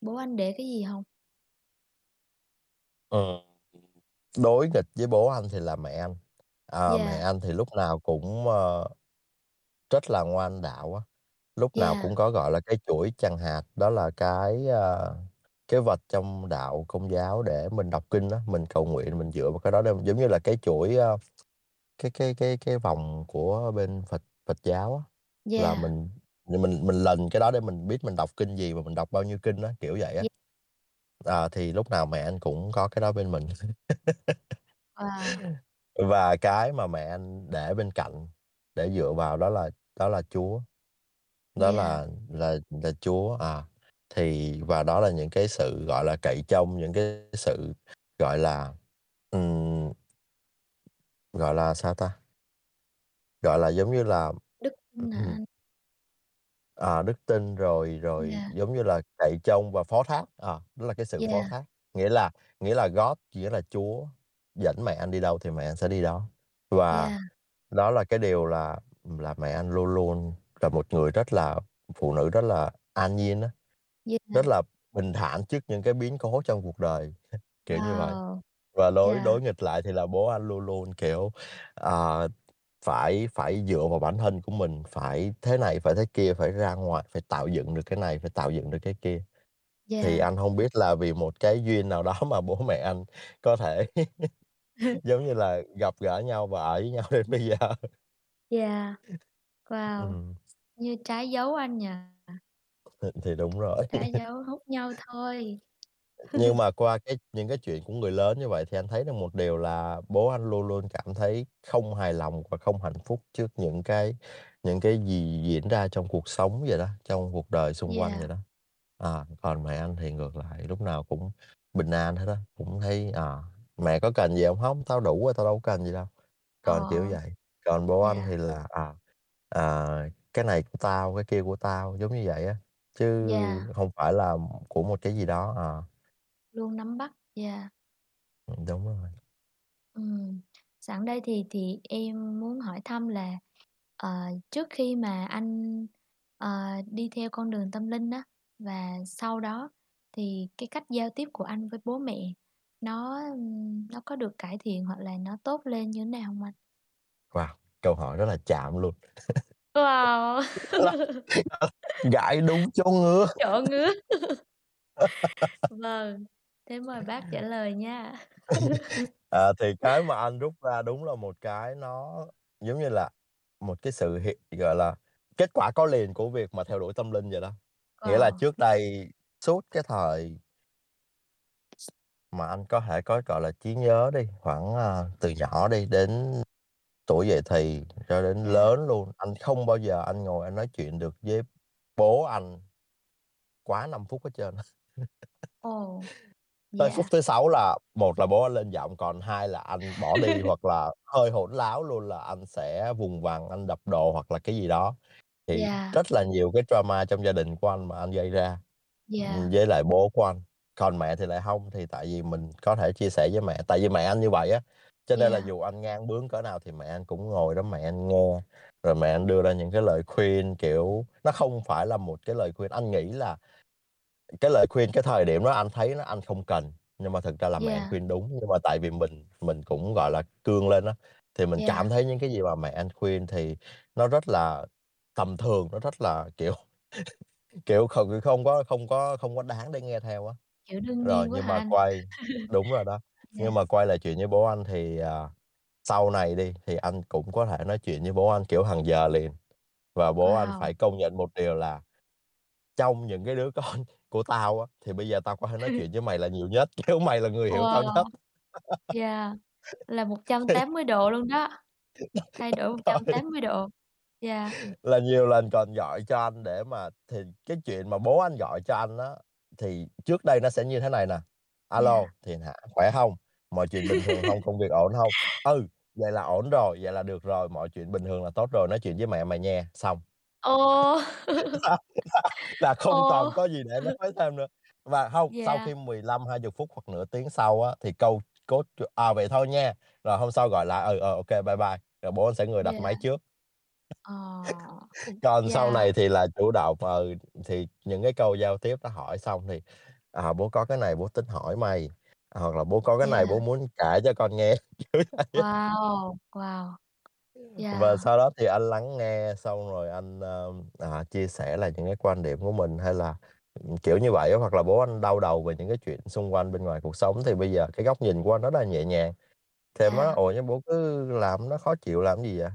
bố anh để cái gì hông? Ừm, đối nghịch với bố anh thì là mẹ anh. Ờ, mẹ Yeah. anh thì lúc nào cũng, ơ, rất là ngoan đạo á, lúc nào Yeah. cũng có, gọi là, cái chuỗi chằng hạt, đó là cái, a, cái vật trong đạo Công giáo để mình đọc kinh á, mình cầu nguyện, mình dựa vào cái đó để giống như là cái chuỗi, a, cái cái cái cái vòng của bên Phật Phật giáo á, là Yeah. mình mình mình lần cái đó để mình biết mình đọc kinh gì và mình đọc bao nhiêu kinh á, kiểu vậy á. Yeah. Ờ, thì lúc nào mẹ anh cũng có cái đó bên mình. Wow! Và cái mà mẹ anh để bên cạnh để dựa vào đó là đó là Chúa, đó Yeah. là là là Chúa, à, thì và đó là những cái sự, gọi là, cậy trông, những cái sự, gọi là, ừm gọi là, sao ta? Gọi là, giống như là Đức tin anh? À, đức tin rồi rồi, Yeah. giống như là, cậy trông và phó thác, ờ, đó là cái sự phó Yeah. thác. Nghĩa là nghĩa là God, nghĩa là Chúa dẫn mẹ anh đi đâu thì mẹ anh sẽ đi đó. Và Yeah. đó là cái điều là, là mẹ anh luôn luôn là một người rất là phụ nữ rất là an nhiên á, rất Yeah. là bình thản trước những cái biến cố trong cuộc đời, kiểu như vậy. Wow! Và đối Yeah. đối nghịch lại thì là bố anh luôn luôn, kiểu, ờ, phải phải dựa vào bản thân của mình, phải thế này, phải thế kia, phải ra ngoài, phải tạo dựng được cái này, phải tạo dựng được cái kia. Thì Yeah. anh hông biết là vì một cái duyên nào đó mà bố mẹ anh có thể, giống như là, gặp gỡ nhau và ở với nhau đến bây giờ. Yeah. Wow! Ừm. Như trái dấu anh nhỉ? Thì đúng rồi. Trái dấu hút nhau thôi. Nhưng mà qua cái những cái chuyện của người lớn như vậy thì anh thấy được một điều là bố anh luôn luôn cảm thấy không hài lòng và không hạnh phúc trước những cái những cái gì diễn ra trong cuộc sống vậy đó, trong cuộc đời xung quanh Yeah. vậy đó. À, còn mẹ anh thì ngược lại, lúc nào cũng bình an hết á, cũng thấy, ờ, "Mẹ có cần gì hông?" "Hông, tao đủ rồi, tao đâu có cần gì đâu." Còn kiểu Ờ. vậy. Còn bố anh Yeah. thì là, à, à, "Cái này của tao, cái kia của tao." Giống như vậy á, Yeah. chứ hông phải là của một cái gì đó, ờ. Luôn nắm bắt, yeah. Ừm, đúng rồi. Ừm, sẵn đây thì thì em muốn hỏi thăm là, ờ, trước khi mà anh, ờ, đi theo con đường tâm linh á, và sau đó thì cái cách giao tiếp của anh với bố mẹ nó, nó có được cải thiện hoặc là nó tốt lên như thế nào hông anh? Wow! Câu hỏi rất là chạm luôn. Wow! Gãi đúng chỗ ngứa. Chỗ ngứa. Vâng, thế mời bác trả lời nha. À, thì cái mà anh rút ra đúng là một cái nó giống như là một cái sự hiện gọi là, kết quả có liền của việc mà theo đuổi tâm linh vậy đó. Nghĩa là trước đây suốt cái thời mà anh có thể có, gọi là, trí nhớ đi, khoảng, a, từ nhỏ đi đến tuổi dậy thì cho đến Yeah. lớn luôn, anh không bao giờ anh ngồi anh nói chuyện được với bố anh quá 5 phút hết trơn. Ồ! Tới phút Dạ. thứ 6 là một là bố anh lên giọng, còn hai là anh bỏ đi hoặc là hơi hỗn láo luôn là anh sẽ vùng vằng, anh đập đồ hoặc là cái gì đó. Thì Dạ. rất là nhiều cái drama trong gia đình của anh mà anh gây ra, ừm, Dạ. với lại bố của anh. Còn mẹ thì lại hông, thì tại vì mình có thể chia sẻ với mẹ, tại vì mẹ anh như vậy á, cho nên là Dạ. dù anh ngang bướng cỡ nào thì mẹ anh cũng ngồi đó mẹ anh nghe, rồi mẹ anh đưa ra những cái lời khuyên, kiểu, nó không phải là một cái lời khuyên anh nghĩ là cái lời khuyên cái thời điểm đó anh thấy nó anh không cần, nhưng mà thực ra là mẹ anh Dạ. khuyên đúng. Nhưng mà tại vì mình mình cũng, gọi là, cương lên á, thì mình cảm Dạ. thấy những cái gì mà mẹ anh khuyên thì nó rất là tầm thường, nó rất là, kiểu, kiểu, không không có không có không có đáng để nghe theo á. Kiểu, đương Rồi, nhưng mà anh? quay đúng rồi đó. Nhưng mà quay lại chuyện với bố anh thì, à, sau này đi, thì anh cũng có thể nói chuyện với bố anh, kiểu, hàng giờ liền. Và bố anh Wow! phải công nhận một điều là trong những cái đứa con của tao á, thì bây giờ tao có thể nói chuyện với mày là nhiều nhất, kiểu, mày là người hiểu tao nhất. Yeah, là một trăm Thì tám mươi độ luôn đó, thay đổi một trăm Rồi. tám mươi độ. Yeah. Là nhiều lần còn gọi cho anh để mà thì cái chuyện mà bố anh gọi cho anh á, thì trước đây nó sẽ như thế này nè: "A lô, Yeah. Thiện hả? Khỏe hông? Mọi chuyện bình thường hông? Công việc ổn hông? Ừ, vậy là ổn rồi, vậy là được rồi, mọi chuyện bình thường là tốt rồi, nói chuyện với mẹ mày nha." Xong. Ồ! Là không Ồ! còn có gì để nói thêm nữa. Và hông, sau Yeah. khi 15-20 phút hoặc nửa tiếng sau á, thì câu cốt "À, vậy thôi nha." Rồi hôm sau gọi lại: "Ừ, ô kê, bye bye." Rồi bố anh sẽ người đặt Yeah. máy trước. Ờ. Còn sau Yeah. này thì là chủ động, ừ, thì những cái câu giao tiếp đó hỏi xong thì "À, bố có cái này bố tính hỏi mày." Hoặc là "Bố có cái này bố Yeah. muốn kể cho con nghe." Wow! Wow! Và Yeah. sau đó thì anh lắng nghe, xong rồi anh, à, chia sẻ lại những cái quan điểm của mình, hay là, kiểu như vậy. Hoặc là bố anh đau đầu về những cái chuyện xung quanh bên ngoài cuộc sống, thì bây giờ cái góc nhìn của anh rất là nhẹ nhàng. Nói: Yeah. "Ủa, nhưng bố cứ làm nó khó chịu làm gì vậy?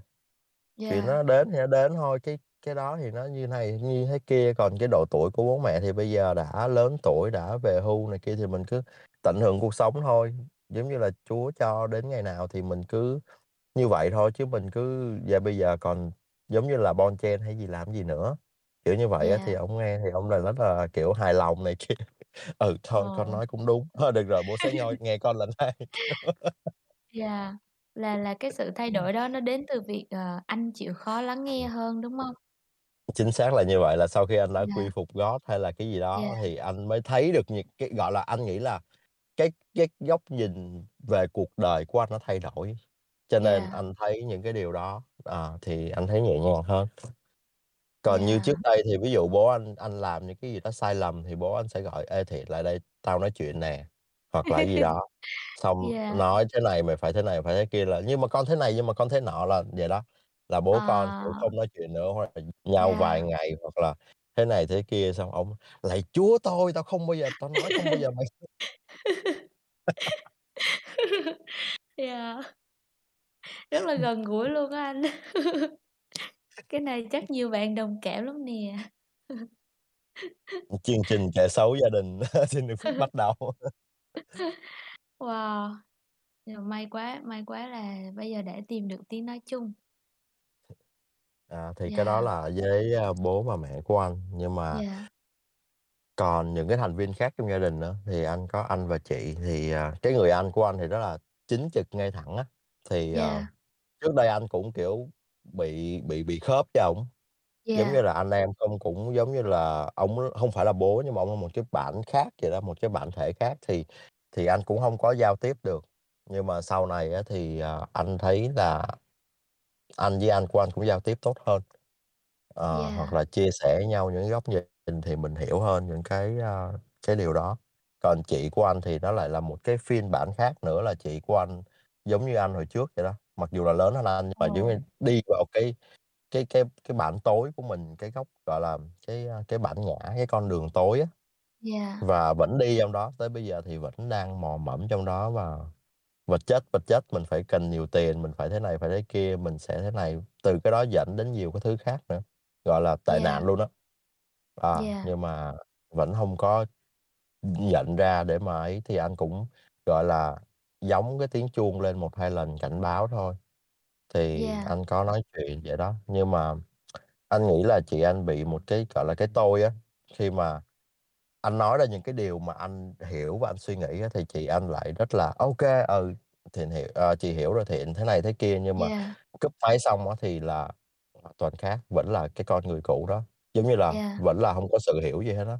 Chuyện Yeah. nó đến thì nó đến thôi, cái cái đó thì nó như này, như thế kia, còn cái độ tuổi của bố mẹ thì bây giờ đã lớn tuổi, đã về hưu này kia thì mình cứ tận hưởng cuộc sống thôi. Giống như là Chúa cho đến ngày nào thì mình cứ như vậy thôi, chứ mình cứ và bây giờ còn giống như là bon chen hay gì làm gì nữa." Kiểu như vậy á, thì Yeah. ổng nghe thì ổng lại rất là, kiểu, hài lòng này kia. "Ừ, thôi con Ồ. nói cũng đúng, thôi được rồi, bố sẽ ngoi nghe con lần hai." Kiểu Yeah, là là cái sự thay đổi đó nó đến từ việc, ờ, anh chịu khó lắng nghe hơn, đúng hông? Chính xác là như vậy, là sau khi anh đã Yeah. quy phục God hay là cái gì Yeah. đó thì anh mới thấy được những cái, gọi là, anh nghĩ là cái cái góc nhìn về cuộc đời của anh nó thay đổi, cho nên Yeah. anh thấy những cái điều đó, ờ, thì anh thấy nhẹ nhàng hơn. Còn như trước Yeah. đây thì ví dụ bố anh anh làm những cái gì đó sai lầm thì bố anh sẽ gọi: "Ê, Thiện lại đây, tao nói chuyện nè." Hoặc là cái gì đó, xong Yeah. nói: "Thế này mày phải thế này, phải thế kia." Là "Nhưng mà con thế này, nhưng mà con thế nọ." Là vậy đó, là bố con, kiểu, À. không nói chuyện nữa hoặc là nhau vài ngày, hoặc là thế này thế kia, xong ổng: "Lạy Chúa tôi, tao không bao giờ tao nói không bao giờ mày" Yeah. Rất là gần gũi luôn á anh. Cái này chắc nhiều bạn đồng cảm lắm nè. Chương trình kể xấu gia đình xin được phép bắt đầu. Wow! May quá, may quá là bây giờ đã tìm được tiếng nói chung. À, thì cái đó Yeah. là với, a, bố và mẹ của anh, nhưng mà Yeah. còn những cái thành viên khác trong gia đình nữa, thì anh có anh và chị, thì, à, cái người anh của anh thì rất là chính trực, ngay thẳng á. Thì, ờ, Yeah. trước đây anh cũng, kiểu, bị bị bị khớp với ổng, giống như Yeah. là anh em không cũng giống như là ổng hông phải là bố nhưng mà ổng là một cái bản khác vậy đó, một cái bản thể khác thì thì anh cũng hông có giao tiếp được. Nhưng mà sau này á thì, ờ, anh thấy là anh với anh của anh cũng giao tiếp tốt hơn, ờ, hoặc Yeah. là chia sẻ với nhau những góc nhìn thì mình hiểu hơn những cái, a, cái điều đó. Còn chị của anh thì nó lại là một cái phiên bản khác nữa, là chị của anh giống như anh hồi trước vậy đó, mặc dù là lớn hơn anh nhưng mà giống như Ồ. đi vào cái cái cái cái bản tối của mình, cái góc, gọi là, cái, a, cái bản ngã, cái con đường tối á, Yeah. và vẫn đi trong đó, tới bây giờ thì vẫn đang mò mẫm trong đó và vật chất, vật chất, mình phải cần nhiều tiền, mình phải thế này, phải thế kia, mình sẽ thế này, từ cái đó dẫn đến nhiều cái thứ khác nữa, gọi là, tệ nạn Yeah. luôn á. À, Yeah. nhưng mà vẫn hông có nhận ra để mà ấy, thì anh cũng, gọi là, gióng cái tiếng chuông lên 1-2 lần cảnh báo thôi, thì Yeah. anh có nói chuyện vậy đó. Nhưng mà anh nghĩ là chị anh bị một cái, gọi là, cái tôi á, khi mà anh nói ra những cái điều mà anh hiểu và anh suy nghĩ thì chị anh lại rất là "Ô kê, ừ, Thiện hiểu ờ, chị hiểu rồi Thiện" thế này thế kia. Nhưng mà Yeah. cúp máy xong thì là toàn khác, vẫn là cái con người cũ đó, giống như là Yeah. vẫn là hông có sự hiểu gì hết á.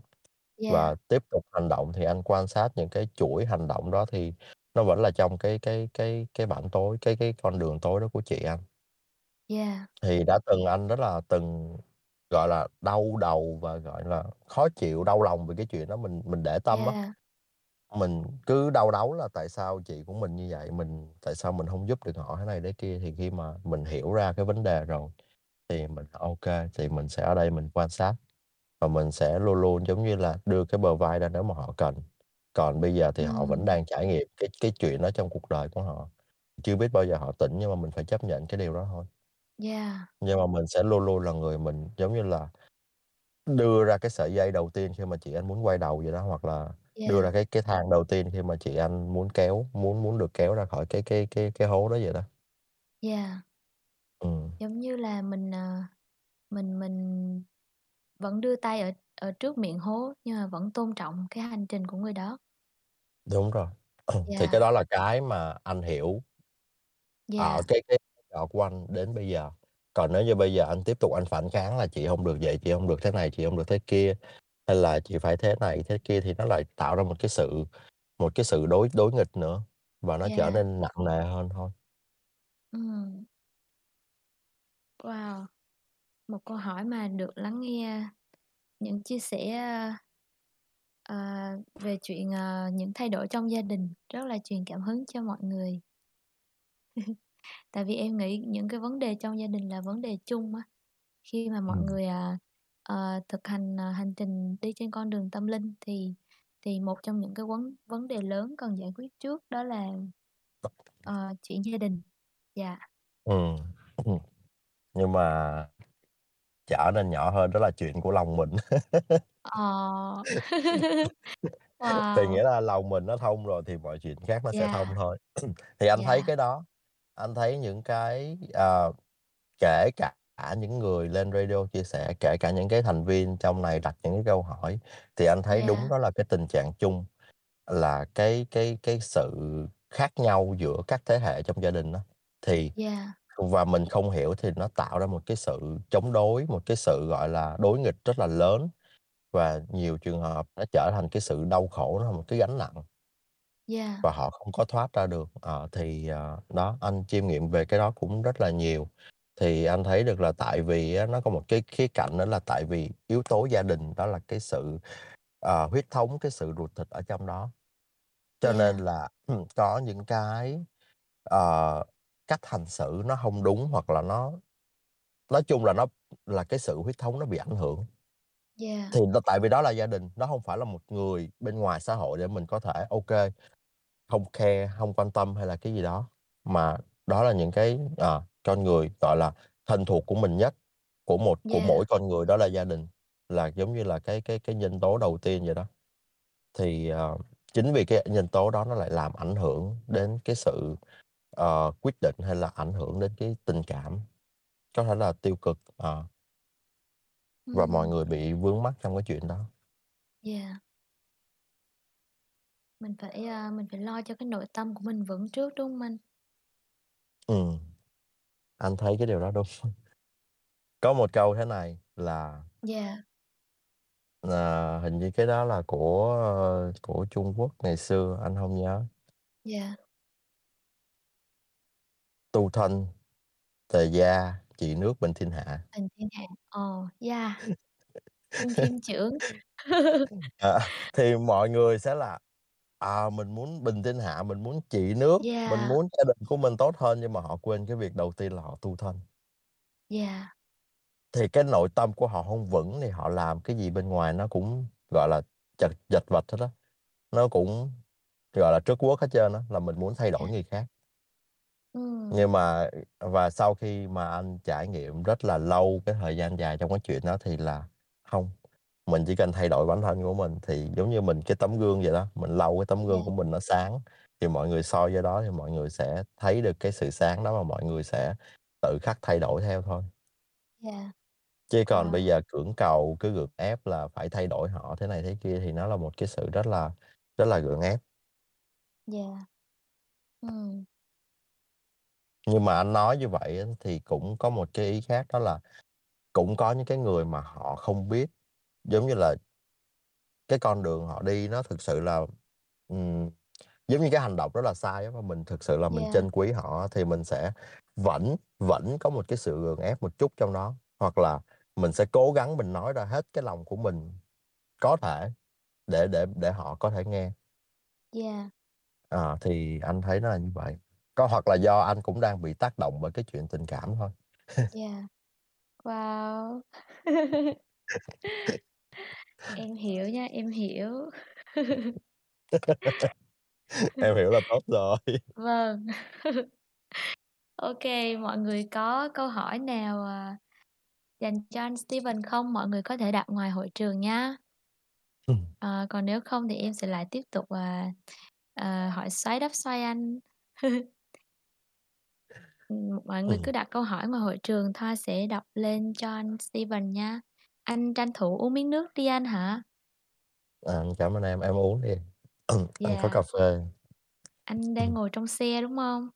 Yeah. Và tiếp tục hành động thì anh quan sát những cái chuỗi hành động đó thì nó vẫn là trong cái cái cái cái bảnh tối, cái cái con đường tối đó của chị anh. Yeah. Thì đã từng anh rất là từng, gọi là, đau đầu và, gọi là, khó chịu, đau lòng về cái chuyện đó, mình mình để tâm á. Yeah. Mình cứ đau đáu là tại sao chị của mình như vậy, mình tại sao mình hông giúp được họ thế này thế kia. Thì khi mà mình hiểu ra cái vấn đề rồi thì mình kê, thì mình sẽ ở đây mình quan sát và mình sẽ luôn luôn, giống như là, đưa cái bờ vai ra nếu mà họ cần. Còn bây giờ thì họ vẫn đang trải nghiệm cái cái chuyện đó trong cuộc đời của họ, chưa biết bao giờ họ tỉnh nhưng mà mình phải chấp nhận cái điều đó thôi. Yeah. Nhưng mà mình sẽ luôn luôn là người mình, giống như là, đưa ra cái sợi dây đầu tiên khi mà chị anh muốn quay đầu vậy đó, hoặc là đưa Yeah. ra cái cái thang đầu tiên khi mà chị anh muốn kéo muốn muốn được kéo ra khỏi cái cái cái cái hố đó vậy đó. Yeah. Ừm. Giống như là mình, ờ, mình mình vẫn đưa tay ở ở trước miệng hố nhưng mà vẫn tôn trọng cái hành trình của người đó. Đúng rồi. Thì cái đó là cái mà anh hiểu ở Yeah. cái cái của anh đến bây giờ. Còn nếu như bây giờ anh tiếp tục anh phản kháng là "Chị hông được vậy, chị hông được thế này, chị hông được thế kia", hay là "Chị phải thế này thế kia" thì nó lại tạo ra một cái sự một cái sự đối đối nghịch nữa và nó trở Yeah. nên nặng nề hơn thôi. Ừm. Wow! Một câu hỏi mà được lắng nghe những chia sẻ, ờ, về chuyện, ờ, những thay đổi trong gia đình rất là truyền cảm hứng cho mọi người. Tại vì em nghĩ những cái vấn đề trong gia đình là vấn đề chung á, khi mà mọi người, à, ờ, thực hành, ờ, hành trình đi trên con đường tâm linh thì thì một trong những cái vấn vấn đề lớn cần giải quyết trước đó là, ờ, chuyện gia đình. Dạ. Ừm, ừm. Nhưng mà trở nên nhỏ hơn đó là chuyện của lòng mình. Ờ. Thì Wow! nghĩa là lòng mình nó thông rồi thì mọi chuyện khác nó sẽ thông Yeah. thôi. Thì anh thấy Yeah. cái đó, anh thấy những cái, ờ, kể cả những người lên radio chia sẻ, kể cả những cái thành viên trong này đặt những cái câu hỏi, thì anh thấy đúng Yeah. đó là cái tình trạng chung là cái cái cái sự khác nhau giữa các thế hệ trong gia đình á. Thì Yeah. và mình không hiểu thì nó tạo ra một cái sự chống đối, một cái sự, gọi là, đối nghịch rất là lớn và nhiều trường hợp nó trở thành cái sự đau khổ, nó là một cái gánh nặng. Yeah. Và họ không có thoát ra được. Ờ, thì, ờ, đó, anh chiêm nghiệm về cái đó cũng rất là nhiều. Thì anh thấy được là tại vì á nó có một cái khía cạnh nữa là tại vì yếu tố gia đình, đó là cái sự, ờ, huyết thống, cái sự ruột thịt ở trong đó. Cho nên Yeah. là, ừm, có những cái, ờ, cách hành xử nó hông đúng hoặc là nó nói chung là nó là cái sự huyết thống nó bị ảnh hưởng. Yeah. Thì tại vì đó là gia đình, nó hông phải là một người bên ngoài xã hội để mình có thể, ô kê, hông care, hông quan tâm hay là cái gì đó, mà đó là những cái, ờ, con người, gọi là, thân thuộc của mình nhất, của một của Yeah. mỗi con người đó là gia đình, là giống như là cái cái cái nhân tố đầu tiên vậy đó. Thì, ờ, chính vì cái nhân tố đó nó lại làm ảnh hưởng đến cái sự, ờ, quyết định hay là ảnh hưởng đến cái tình cảm, có thể là tiêu cực, ờ. Và mọi người bị vướng mắc trong cái chuyện đó. Yeah. Mình phải, a, mình phải lo cho cái nội tâm của mình vững trước, đúng hông anh? Ừm. Anh thấy cái điều đó đúng. Có một câu thế này là Yeah. ờ, hình như cái đó là của, của Trung Quốc ngày xưa, anh hông nhớ. Yeah. Tu thân, tề gia, trị nước bình thiên hạ. Bình thiên hạ, yeah. Trung Thiên trưởng. Ờ, thì mọi người sẽ là, à, mình muốn bình thiên hạ, mình muốn trị nước, mình Yeah. muốn gia đình của mình tốt hơn nhưng mà họ quên cái việc đầu tiên là họ tu thân. Yeah. Thì cái nội tâm của họ hông vững thì họ làm cái gì bên ngoài nó cũng, gọi là, chật chật vật hết á, nó cũng, gọi là, trất guốc hết trơn á, là mình muốn thay đổi Yeah. người khác. Ừm. Nhưng mà và sau khi mà anh trải nghiệm rất là lâu, cái thời gian dài trong cái chuyện đó thì là hông, mình chỉ cần thay đổi bản thân của mình thì giống như mình cái tấm gương vậy đó, mình lau cái tấm gương Yeah. của mình nó sáng, thì mọi người soi vô đó thì mọi người sẽ thấy được cái sự sáng đó và mọi người sẽ tự khắc thay đổi theo thôi. Yeah. Chứ còn bây Ờ. giờ cưỡng cầu, cứ gượng ép là phải thay đổi họ thế này thế kia thì nó là một cái sự rất là rất là gượng ép. Yeah. Ừm. Nhưng mà anh nói như vậy thì cũng có một cái ý khác đó là cũng có những cái người mà họ không biết, giống như là cái con đường họ đi nó thực sự là, ừm, giống như cái hành động rất là sai mà mình thực sự là mình Yeah. trân quý họ thì mình sẽ vẫn vẫn có một cái sự gượng ép một chút trong đó, hoặc là mình sẽ cố gắng mình nói ra hết cái lòng của mình có thể để để để họ có thể nghe. Yeah. Ờ, thì anh thấy nó là như vậy. Có hoặc là do anh cũng đang bị tác động bởi cái chuyện tình cảm thôi. Yeah. Wow! Em hiểu nha, em hiểu. Em hiểu là tốt rồi. Vâng. Kê, mọi người có câu hỏi nào, à, dành cho anh Steven không? Mọi người có thể đặt ngoài hội trường nhá. Ừm. Ờ, còn nếu không thì em sẽ lại tiếp tục, à, ờ, hỏi xoáy đáp xoay anh. Ừm, mọi người Ừm. cứ đặt câu hỏi ngoài hội trường, Thoa sẽ đọc lên cho anh Steven nha. Anh tranh thủ uống miếng nước đi anh hả? À, cảm ơn em, em uống đi. Anh có Yeah. cà phê. Anh đang Ừm. ngồi trong xe, đúng hông?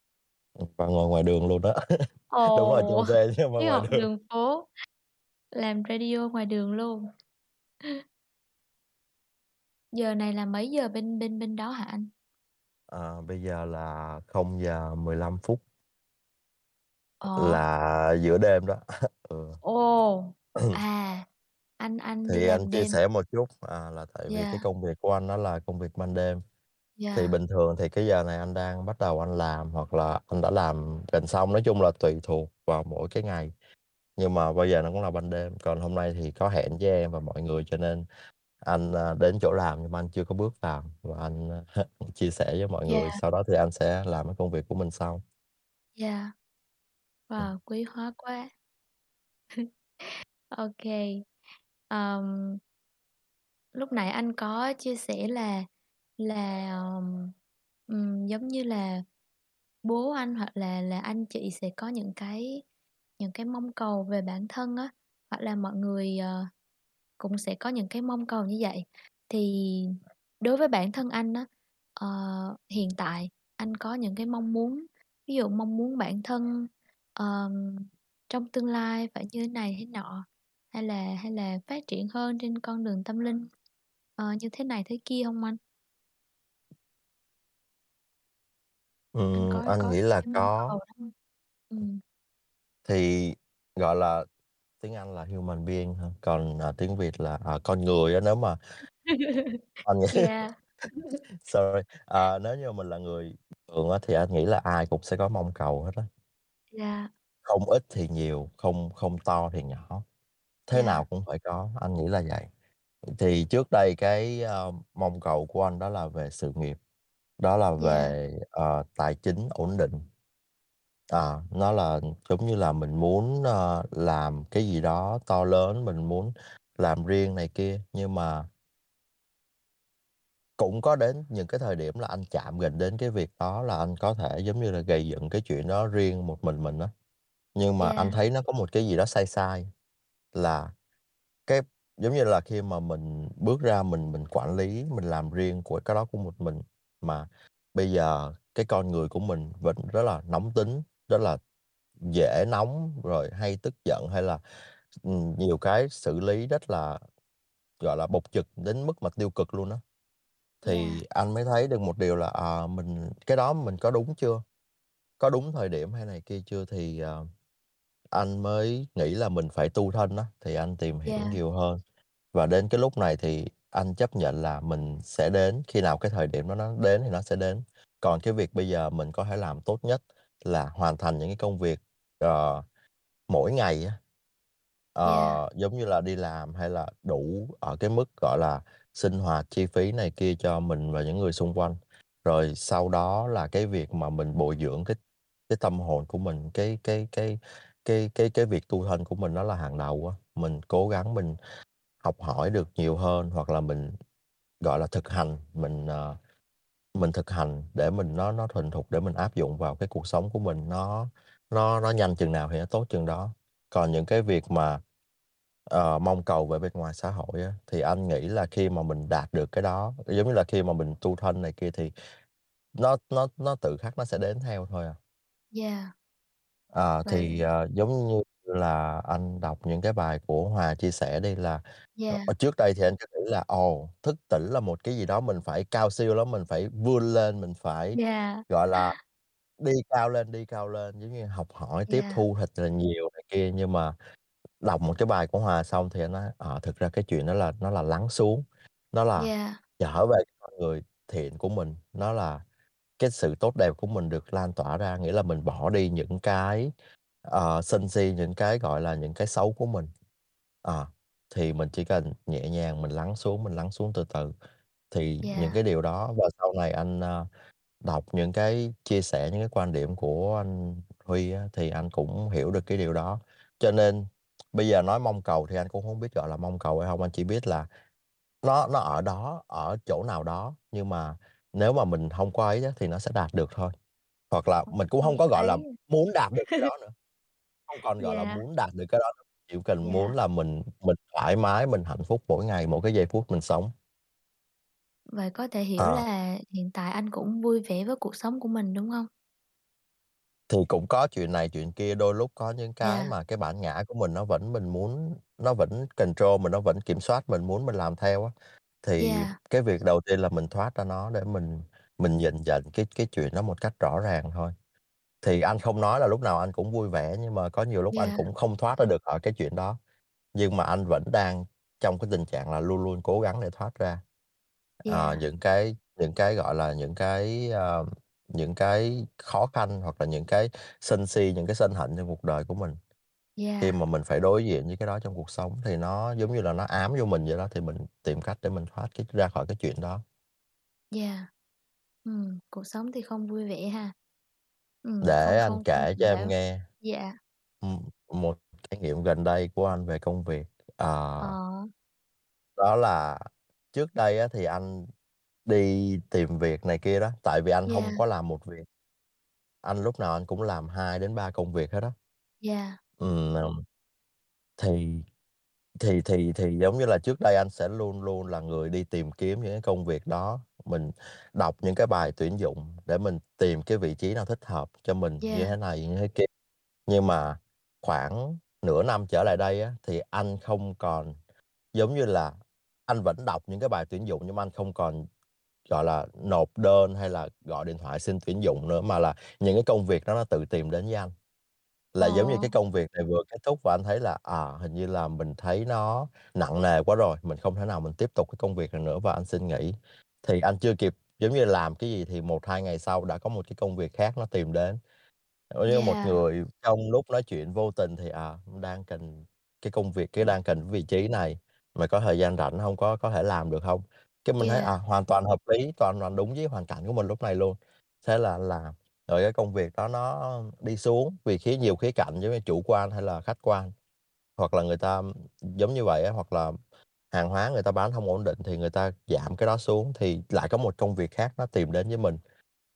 Ừm, và ngồi ngoài đường luôn đó. Đúng rồi, Ồ! trong xe chứ hông phải ngoài đường. đường phố, làm radio ngoài đường luôn. Giờ này là mấy giờ bên bên bên đó hả anh? Ờ, bây giờ là 0:15 phút. Ờ. Là giữa đêm đó. Ừ. Ồ! À, anh anh đi Thì anh làm chia đêm. sẻ một chút, à, là tại vì cái Yeah. công việc của anh nó là công việc ban đêm. Thì Yeah. bình thường thì cái giờ này anh đang bắt đầu anh làm hoặc là anh đã làm gần xong, nói chung là tùy thuộc vào mỗi cái ngày. Nhưng mà bây giờ nó cũng là ban đêm, còn hôm nay thì có hẹn với em và mọi người cho nên anh, a, đến chỗ làm nhưng mà anh chưa có bước vào và anh, a, chia sẻ với mọi người, Yeah. sau đó thì anh sẽ làm cái công việc của mình sau. Yeah. Ừm. Wow, quý hóa quá! Ô kê. Ờm. Lúc nãy anh có chia sẻ là là, ờm, ừm, giống như là bố anh hoặc là là anh chị sẽ có những cái những cái mong cầu về bản thân á, hoặc là mọi người, ờ, cũng sẽ có những cái mong cầu như vậy. Thì đối với bản thân anh á, ờ, hiện tại anh có những cái mong muốn, ví dụ mong muốn bản thân, ờm, trong tương lai phải như thế này thế nọ, hay là hay là phát triển hơn trên con đường tâm linh, ờ, như thế này thế kia hông anh? Anh Ừm, có anh có nghĩ là cái có. cầu đó hông? Ừm. Thì, gọi là, tiếng Anh là human being ha, còn, à, tiếng Việt là, à, con người á, nếu mà anh nghĩ Yeah. sorry, ờ, nếu như mình là người thường á thì anh nghĩ là ai cũng sẽ có mong cầu hết á. Yeah. Không ít thì nhiều, không không to thì nhỏ, thế nào Yeah. cũng phải có, anh nghĩ là vậy. Thì trước đây cái, ơ, mong cầu của anh đó là về sự nghiệp, đó là Yeah. về, ờ, tài chính ổn định. À, nó là giống như là mình muốn, ơ, làm cái gì đó to lớn, mình muốn làm riêng này kia, nhưng mà cũng có đến những cái thời điểm là anh chạm gần đến cái việc đó là anh có thể, giống như là, gầy dựng cái chuyện đó riêng một mình mình á. Nhưng mà anh Yeah. thấy nó có một cái gì đó sai sai, là cái giống như là khi mà mình bước ra mình mình quản lý, mình làm riêng của cái đó của một mình, mà bây giờ cái con người của mình vẫn rất là nóng tính, rất là dễ nóng, rồi hay tức giận, hay là, ừm, nhiều cái xử lý rất là, gọi là, bộc trực đến mức mà tiêu cực luôn. Yeah. Thì anh mới thấy được một điều là, ờ, mình cái đó mình có đúng chưa? Có đúng thời điểm hay này kia chưa? Thì, ờ, anh mới nghĩ là mình phải tu thân á, thì anh tìm hiểu Yeah. nhiều hơn. Và đến cái lúc này thì anh chấp nhận là mình sẽ đến, khi nào cái thời điểm đó nó đến thì nó sẽ đến. Còn cái việc bây giờ mình có thể làm tốt nhất là hoàn thành những cái công việc, ờ, mỗi ngày á. Yeah. Ờ, giống như là đi làm hay là đủ ở cái mức, gọi là, sinh hoạt, chi phí này kia cho mình và những người xung quanh. Rồi sau đó là cái việc mà mình bồi dưỡng cái cái tâm hồn của mình, cái cái cái cái cái cái việc tu thân của mình nó là hàng đầu á. Mình cố gắng mình học hỏi được nhiều hơn, hoặc là mình, gọi là, thực hành, mình, ờ, mình thực hành để mình nó nó thuần thục để mình áp dụng vào cái cuộc sống của mình nó nó nó nhanh chừng nào thì nó tốt chừng đó. Còn những cái việc mà uh, mong cầu về bên ngoài xã hội á, thì anh nghĩ là khi mà mình đạt được cái đó, giống như là khi mà mình tu thân này kia thì nó nó nó tự khắc nó sẽ đến theo thôi à. Yeah. Ờ, thì, ờ, giống như là anh đọc những cái bài của Hòa chia sẻ đi là, ờ, Yeah. ờ, trước đây thì anh cứ nghĩ là, ồ, thức tỉnh là một cái gì đó mình phải cao siêu lắm, mình phải vươn lên, mình phải, Yeah. gọi là, đi cao lên, đi cao lên, giống như học hỏi, tiếp Yeah. thu thật là nhiều này kia. Nhưng mà đọc một cái bài của Hòa xong thì anh nói, ờ, thực ra cái chuyện đó là nó là lắng xuống, nó là Yeah. trở về con người thiện của mình, nó là cái sự tốt đẹp của mình được lan tỏa ra, nghĩa là mình bỏ đi những cái, ờ, sân si, những cái, gọi là, những cái xấu của mình. Ờ, thì mình chỉ cần nhẹ nhàng mình lắng xuống, mình lắng xuống từ từ. Thì những cái điều đó và sau này anh, a, đọc những cái chia sẻ, những cái quan điểm của anh Huy á, thì anh cũng hiểu được cái điều đó. Cho nên bây giờ nói mong cầu thì anh cũng hông biết gọi là mong cầu hay hông, anh chỉ biết là nó nó ở đó, ở chỗ nào đó, nhưng mà nếu mà mình hông có ấy thì nó sẽ đạt được thôi. Hoặc là mình cũng hông có, gọi là, muốn đạt được cái đó nữa, không còn, gọi là, Yeah. muốn đạt được cái đó nữa, chỉ cần muốn Yeah. là mình mình thoải mái, mình hạnh phúc mỗi ngày, mỗi cái giây phút mình sống. Vậy có thể hiểu Ờ. là hiện tại anh cũng vui vẻ với cuộc sống của mình, đúng hông? Thì cũng có chuyện này chuyện kia, đôi lúc có những cái Yeah. mà cái bản ngã của mình nó vẫn mình muốn nó vẫn control mình, nó vẫn kiểm soát mình, muốn mình làm theo á. Thì Yeah. cái việc đầu tiên là mình thoát ra nó để mình mình nhìn nhận cái cái chuyện đó một cách rõ ràng thôi. Thì anh không nói là lúc nào anh cũng vui vẻ, nhưng mà có nhiều lúc anh Yeah. cũng không thoát ra được khỏi cái chuyện đó, nhưng mà anh vẫn đang trong cái tình trạng là luôn luôn cố gắng để thoát ra. Ờ, Yeah. những cái những cái, gọi là, những cái, ơ, những cái khó khăn hoặc là những cái sân si, những cái sân hận trong cuộc đời của mình. Khi Yeah. mà mình phải đối diện với cái đó trong cuộc sống thì nó giống như là nó ám vô mình vậy đó, thì mình tìm cách để mình thoát cái ra khỏi cái chuyện đó. Yeah. Ừm, cuộc sống thì không vui vẻ ha. Ừm, Để không anh không không kể cho em nghe, yeah. ừm, một trải nghiệm gần đây của anh về công việc. Ờ. Ờ. Đó là trước đây á thì anh đi tìm việc này kia đó, tại vì anh hông Yeah. có làm một việc, anh lúc nào anh cũng làm 2 đến 3 công việc hết á. Yeah. Ừm, ừm. Thì thì thì thì giống như là trước đây anh sẽ luôn luôn là người đi tìm kiếm những cái công việc đó, mình đọc những cái bài tuyển dụng để mình tìm cái vị trí nào thích hợp cho mình như Yeah. thế này, như thế kia. Nhưng mà khoảng nửa năm trở lại đây á, thì anh không còn giống như là anh vẫn đọc những cái bài tuyển dụng nhưng mà anh không còn, gọi là, nộp đơn hay là gọi điện thoại xin tuyển dụng nữa, mà là những cái công việc đó nó tự tìm đến với anh. Là giống như Ờ. cái công việc này vừa kết thúc và anh thấy là, à, hình như là mình thấy nó nặng nề quá rồi, mình không thể nào mình tiếp tục cái công việc này nữa và anh xin nghỉ. Thì anh chưa kịp, giống như, làm cái gì thì 1-2 ngày sau đã có một cái công việc khác nó tìm đến. Giống như một Yeah. người trong lúc nói chuyện vô tình thì, à, đang cần cái công việc cái đang cần cái vị trí này, mày có thời gian rảnh hông? Có có thể làm được hông? Cái mình thấy, Yeah. à, hoàn toàn hợp lý, toàn toàn đúng với hoàn cảnh của mình lúc này luôn. Thế là anh làm, rồi cái công việc đó nó đi xuống vì khía nhiều khía cạnh giống như chủ quan hay là khách quan, hoặc là người ta giống như vậy hoặc là hàng hóa người ta bán hông ổn định thì người ta giảm cái đó xuống, thì lại có một công việc khác nó tìm đến với mình.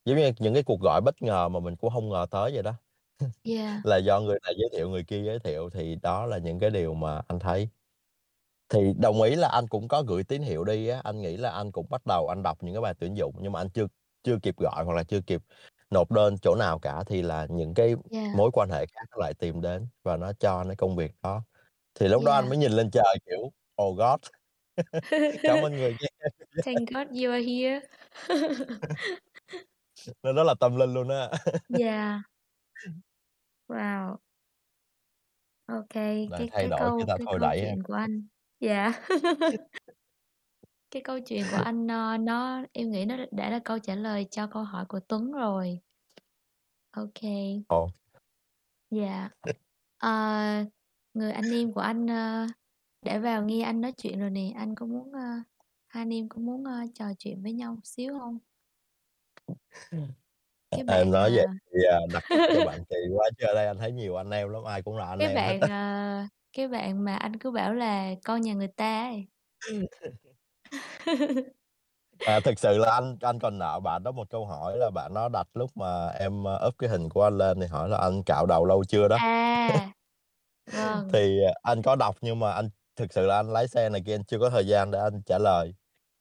Giống như những cái cuộc gọi bất ngờ mà mình cũng hông ngờ tới vậy đó. Yeah. Là do người này giới thiệu, người kia giới thiệu thì đó là những cái điều mà anh thấy. Thì đồng ý là anh cũng có gửi tín hiệu đi á, anh nghĩ là anh cũng bắt đầu anh đọc những cái bài tuyển dụng nhưng mà anh chưa chưa kịp gọi hoặc là chưa kịp nộp đơn chỗ nào cả thì là những cái Yeah. mối quan hệ khác nó lại tìm đến và nó cho cái công việc đó. Thì lúc đó anh Yeah. mới nhìn lên trời, kiểu, "Oh God, cảm ơn người nha." Thank God you are here. Nó rất là tâm linh luôn á. Yeah. Wow. Kê, Lại cái thay cái đổi câu ta cái thôi câu đẩy ha. chuyện của anh yeah. Cái câu chuyện của anh, ơ, nó em nghĩ nó đã là câu trả lời cho câu hỏi của Tuấn rồi. Kê. Ồ. Yeah. Ờ, người anh em của anh, ơ, đã vào nghe anh nói chuyện rồi nè, anh có muốn, ơ hai anh em có muốn, ơ, trò chuyện với nhau một xíu hông? Cái Em bạn, nói vậy à thì, à, đặt cho bạn kỳ quá chứ ở đây anh thấy nhiều anh em lắm, ai cũng là anh Cái em hết á. bạn, ờ, cái bạn mà anh cứ bảo là con nhà người ta ấy. À, thực sự là anh anh còn nợ bạn đó một câu hỏi là bạn đó đặt lúc mà em, ơ, up cái hình của anh lên thì hỏi là "Anh cạo đầu lâu chưa?" đó. À! Vâng. Thì, à, anh có đọc nhưng mà anh thực sự là anh lái xe này kia anh chưa có thời gian để anh trả lời.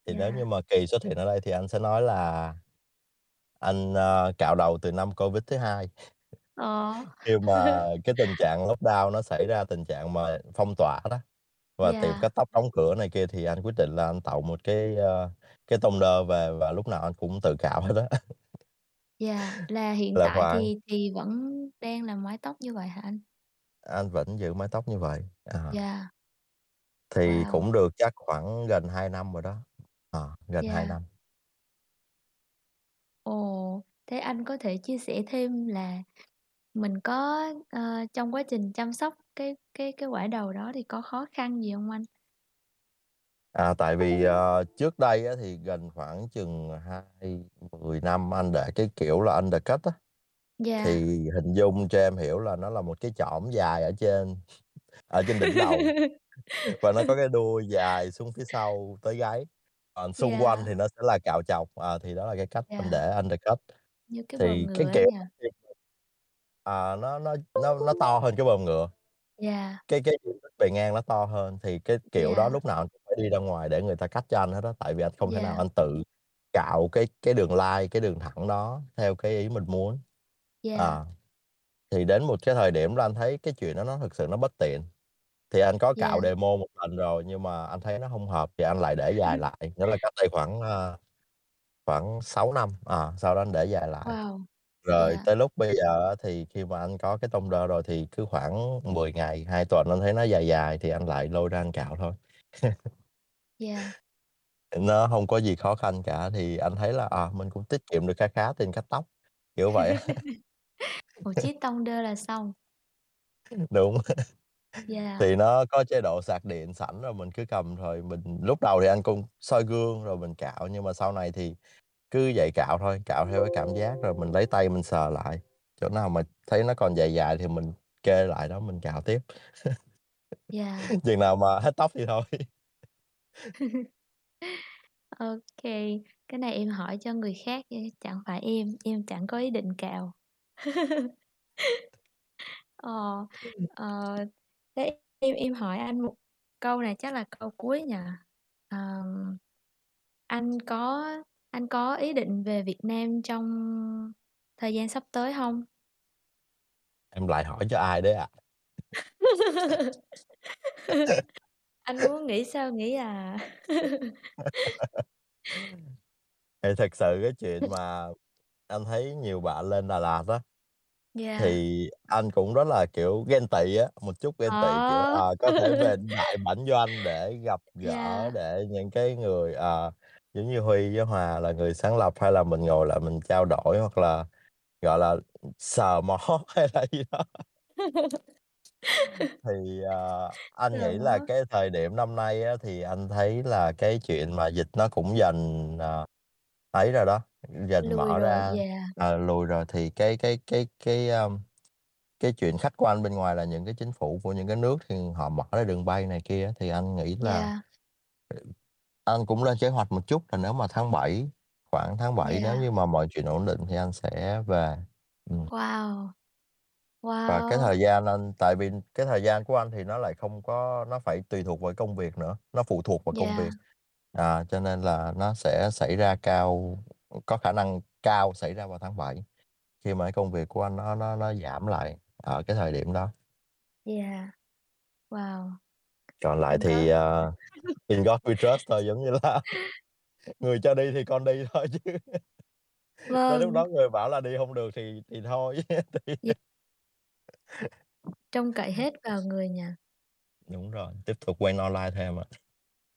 Thì nếu như mà Kỳ xuất hiện ở đây thì anh sẽ nói là anh, ơ, cạo đầu từ năm Covid thứ hai. Ờ. Khi mà cái tình trạng lockdown nó xảy ra, tình trạng mà phong tỏa đó, và tiệm cắt tóc đóng cửa này kia thì anh quyết định là anh tậu một cái, ơ, cái tông-đơ về và lúc nào anh cũng tự cạo hết á. Yeah, là hiện Là tại khoảng thì thì vẫn đang làm mái tóc như vậy hả anh? Anh vẫn giữ mái tóc như vậy, à. Yeah. Thì Wow! cũng được chắc khoảng gần 2 năm rồi đó, ờ, gần 2 Yeah. năm. Ồ, thế anh có thể chia sẻ thêm là mình có, ờ, trong quá trình chăm sóc cái cái cái quải đầu đó thì có khó khăn gì hông anh? À, tại vì, ờ, trước đây á thì gần khoảng chừng hai mười năm anh để cái kiểu là undercut á, thì Yeah. hình dung cho em hiểu là nó là một cái chõm dài ở trên ở trên đỉnh đầu, và nó có cái đuôi dài xuống phía sau tới gáy, còn xung quanh Yeah. thì nó sẽ là cạo chọc, ờ, thì đó là cái cách anh Yeah. để undercut. Như cái Thì bờm cái ngựa kiểu nhỉ? à, nó nó nó nó to hơn cái bờm ngựa. Yeah. Cái cái diện tích bề ngang nó to hơn, thì cái kiểu đó Yeah. lúc nào anh cũng phải đi ra ngoài để người ta cắt cho anh hết á, tại vì anh không thể nào Yeah. anh tự cạo cái cái đường line, cái đường thẳng đó theo cái ý mình muốn. Yeah. À, thì đến một cái thời điểm là anh thấy cái chuyện đó nó thực sự nó bất tiện, thì anh có cạo Yeah. demo một lần rồi nhưng mà anh thấy nó hông hợp thì anh lại để dài lại, nghĩa là cách đây khoảng, ơ, khoảng 6 năm, à, sau đó anh để dài lại. Wow! Rồi Yeah. tới lúc bây giờ á thì khi mà anh có cái tông-đơ rồi thì cứ khoảng 10 ngày, 2 tuần anh thấy nó dài dài thì anh lại lôi ra anh cạo thôi. Yeah. Nó hông có gì khó khăn cả, thì anh thấy là, à, mình cũng tiết kiệm được kha khá tiền cắt tóc, kiểu vậy á. Một chiếc tông-đơ là xong. Đúng. Yeah. Thì nó có chế độ sạc điện sẵn rồi mình cứ cầm rồi mình lúc đầu thì anh cũng soi gương rồi mình cạo, nhưng mà sau này thì cứ vậy cạo thôi, cạo theo cái cảm giác rồi mình lấy tay mình sờ lại, chỗ nào mà thấy nó còn dài dài thì mình kê lại đó mình cạo tiếp. Yeah. Chừng nào mà hết tóc thì thôi. Kê, cái này em hỏi cho người khác nha, chẳng phải em, em chẳng có ý định cạo. Ờ, ờ, thế em em hỏi anh một câu này chắc là câu cuối nhỉ? Ờm, anh có anh có ý định về Việt Nam trong thời gian sắp tới hông? Em lại hỏi cho ai đấy ạ? Anh muốn nghĩ sao nghĩ à. Thì thực sự cái chuyện mà anh thấy nhiều bạn lên Đà Lạt á, Yeah. thì anh cũng rất là, kiểu, ghen tị á, một chút ghen tị, kiểu, Ờ. ờ, có thể về đại bản doanh để gặp gỡ, Yeah. để những cái người, ờ, giống như Huy với Hòa là người sáng lập, hay là mình ngồi lại mình trao đổi hoặc là, gọi là, sờ mó hay là gì đó. Thì, ờ, anh nghĩ là cái thời điểm năm nay á thì anh thấy là cái chuyện mà dịch nó cũng dần, ờ, ấy rồi đó, dần Lùi mở rồi, ra, yeah. ờ, lùi rồi thì cái cái cái cái, ơm, cái chuyện khách quan bên ngoài là những cái chính phủ của những cái nước thì họ mở ra đường bay này kia thì anh nghĩ là Yeah. Anh cũng lên kế hoạch một chút là nếu mà tháng 7, khoảng tháng 7 nếu Yeah. như mà mọi chuyện ổn định thì anh sẽ về. Ừm. Wow! Và cái Wow! thời gian anh tại vì cái thời gian của anh thì nó lại không có nó phải tùy thuộc vào công việc nữa, nó phụ thuộc vào công Yeah. việc. À, cho nên là nó sẽ xảy ra cao có khả năng cao xảy ra vào tháng 7, khi mà cái công việc của anh nó nó nó giảm lại ở cái thời điểm đó. Yeah. Wow! Còn lại thì, ờ, in God we trust thôi, giống như là người cho đi thì con đi thôi chứ. Tới lúc Vâng. đó người bảo là đi hông được thì thì thôi, thì. Trông cậy hết vào người nhỉ? Đúng rồi, tiếp tục quen online thêm ạ.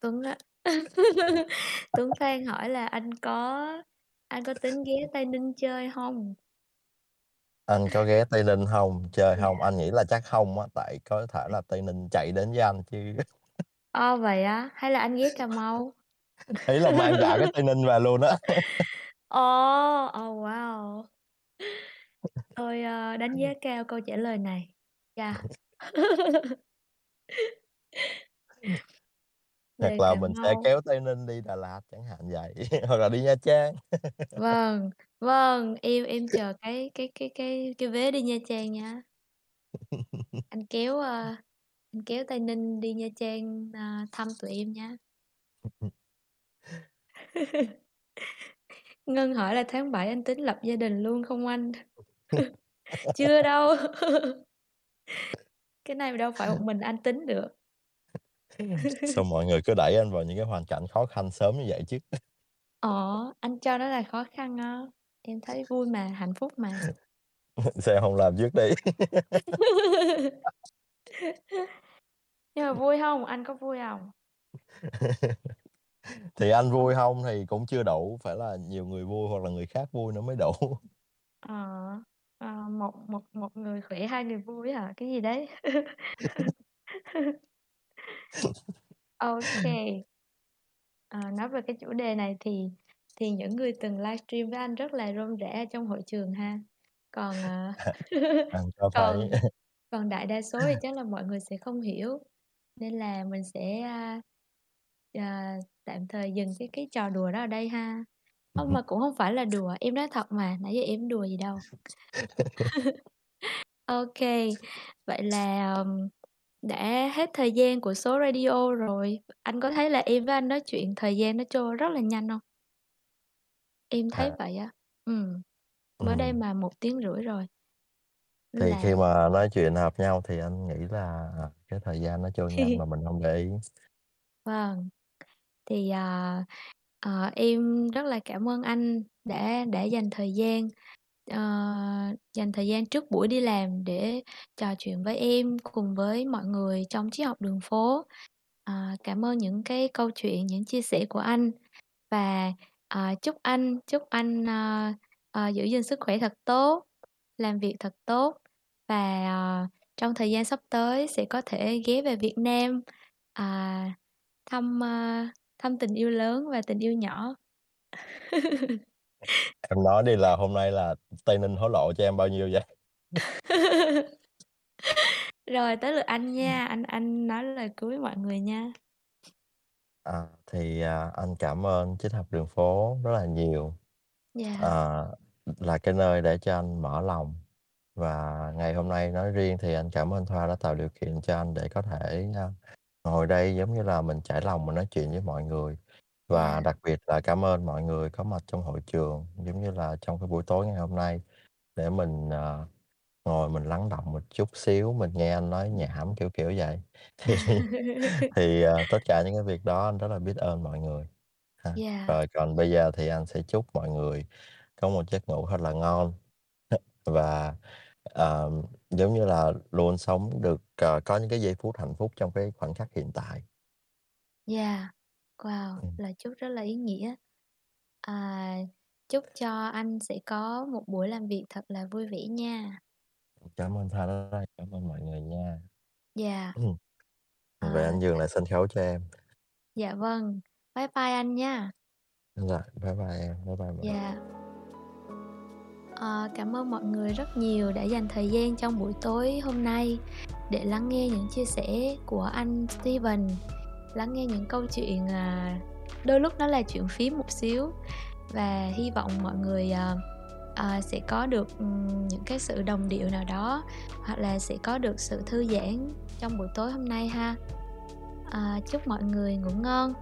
Tuấn á. Tuấn Khang hỏi là anh có anh có tính ghé Tây Ninh chơi hông? Anh có ghé Tây Ninh hông? Chơi hông? Yeah. Anh nghĩ là chắc không á, tại có thể là Tây Ninh chạy đến với anh chứ. Ơ, vậy á? Hay là anh ghé Cà Mau? Ý là mang cả cái Tây Ninh về luôn á. Ồ! Oh, wow! Tôi, ơ, đánh giá cao câu trả lời này. Yeah. Hoặc Về là Cà mình sẽ Mau. kéo Tây Ninh đi Đà Lạt chẳng hạn vậy, hoặc là đi Nha Trang. Vâng, vâng, em em chờ cái cái cái cái cái vé đi Nha Trang nha. Anh kéo, ơ, Anh kéo Tây Ninh đi Nha Trang, a, thăm tụi em nha. Ngân hỏi là tháng 7 anh tính lập gia đình luôn không anh? Chưa đâu. Cái này đâu phải một mình anh tính được. Sao mọi người cứ đẩy anh vào những cái hoàn cảnh khó khăn sớm như vậy chứ? Ờ, anh cho nó là khó khăn á, em thấy vui mà, hạnh phúc mà. Sao hông làm trước đi? Nhưng mà vui hông? Anh có vui hông? Thì anh vui hông thì cũng chưa đủ, phải là nhiều người vui hoặc là người khác vui nữa mới đủ. Ờ, ờ, một một một người khỏe, hai người vui hả? Cái gì đấy? Kê. Ờ, nói về cái chủ đề này thì thì những người từng livestream với anh rất là rôm ở trong hội trường ha. Còn, ờ, còn còn đại đa số thì chắc là mọi người sẽ không hiểu, nên là mình sẽ, ờ, tạm thời dừng cái cái trò đùa đó ở đây ha. Ơ, mà cũng hông phải là đùa, em nói thật mà, nãy giờ em đùa gì đâu. Kê, vậy là, ờm, đã hết thời gian của số radio rồi. Anh có thấy là em với anh nói chuyện thời gian nó trôi rất là nhanh hông? Em thấy À. vậy á. Ừm, mới đây Ừm. mà 1 tiếng rưỡi rồi. Thì khi Là mà nói chuyện hợp nhau thì anh nghĩ là, cái thời gian nó trôi nhanh mà mình hông để ý. Vâng. Thì, à, ờ, em rất là cảm ơn anh đã đã dành thời gian, ờ, dành thời gian trước buổi đi làm để trò chuyện với em cùng với mọi người trong Triết học đường phố. À, cảm ơn những cái câu chuyện, những chia sẻ của anh và, à, chúc anh chúc anh, ơ, ờ, giữ gìn sức khỏe thật tốt, làm việc thật tốt và, ờ, trong thời gian sắp tới sẽ có thể ghé về Việt Nam, à, thăm, ơ, thăm tình yêu lớn và tình yêu nhỏ. Em nói đi là hôm nay là Tây Ninh hối lộ cho em bao nhiêu vậy? Rồi tới lượt anh nha, anh anh nói lời cuối mọi người nha. À, thì, à, anh cảm ơn Triết học đường phố rất là nhiều. Yeah. Ờ, là cái nơi để cho anh mở lòng. Và ngày hôm nay nói riêng thì anh cảm ơn Thoa đã tạo điều kiện cho anh để có thể, a, ngồi đây giống như là mình trải lòng mình nói chuyện với mọi người. Và Yeah. đặc biệt là cảm ơn mọi người có mặt trong hội trường, giống như là trong cái buổi tối ngày hôm nay để mình, ờ, ngồi mình lắng đọng một chút xíu, mình nghe anh nói nhảm, kiểu, kiểu vậy. Thì thì, ờ, tất cả những cái việc đó anh rất là biết ơn mọi người ha. Yeah. Rồi còn bây giờ thì anh sẽ chúc mọi người có một giấc ngủ thật là ngon và, ờ, giống như là luôn sống được, ờ, có những cái giây phút hạnh phúc trong cái khoảnh khắc hiện tại. Yeah. Wow, Ừm. lời chúc rất là ý nghĩa. À, chúc cho anh sẽ có một buổi làm việc thật là vui vẻ nha. Cảm ơn Thoa rất là cảm ơn mọi người nha. Yeah. Ừm. Vậy À, anh nhường dạ. lại sân khấu cho em. Dạ vâng. Bye bye anh nha. Rồi, bye bye em, bye bye mọi Yeah. Ờ, cảm ơn mọi người rất nhiều đã dành thời gian trong buổi tối hôm nay để lắng nghe những chia sẻ của anh Steven, lắng nghe những câu chuyện, à, đôi lúc nó là chuyện phiếm một xíu và hy vọng mọi người, ờ, ờ, sẽ có được, những cái sự đồng điệu nào đó, hoặc là sẽ có được sự thư giãn trong buổi tối hôm nay ha. À, chúc mọi người ngủ ngon.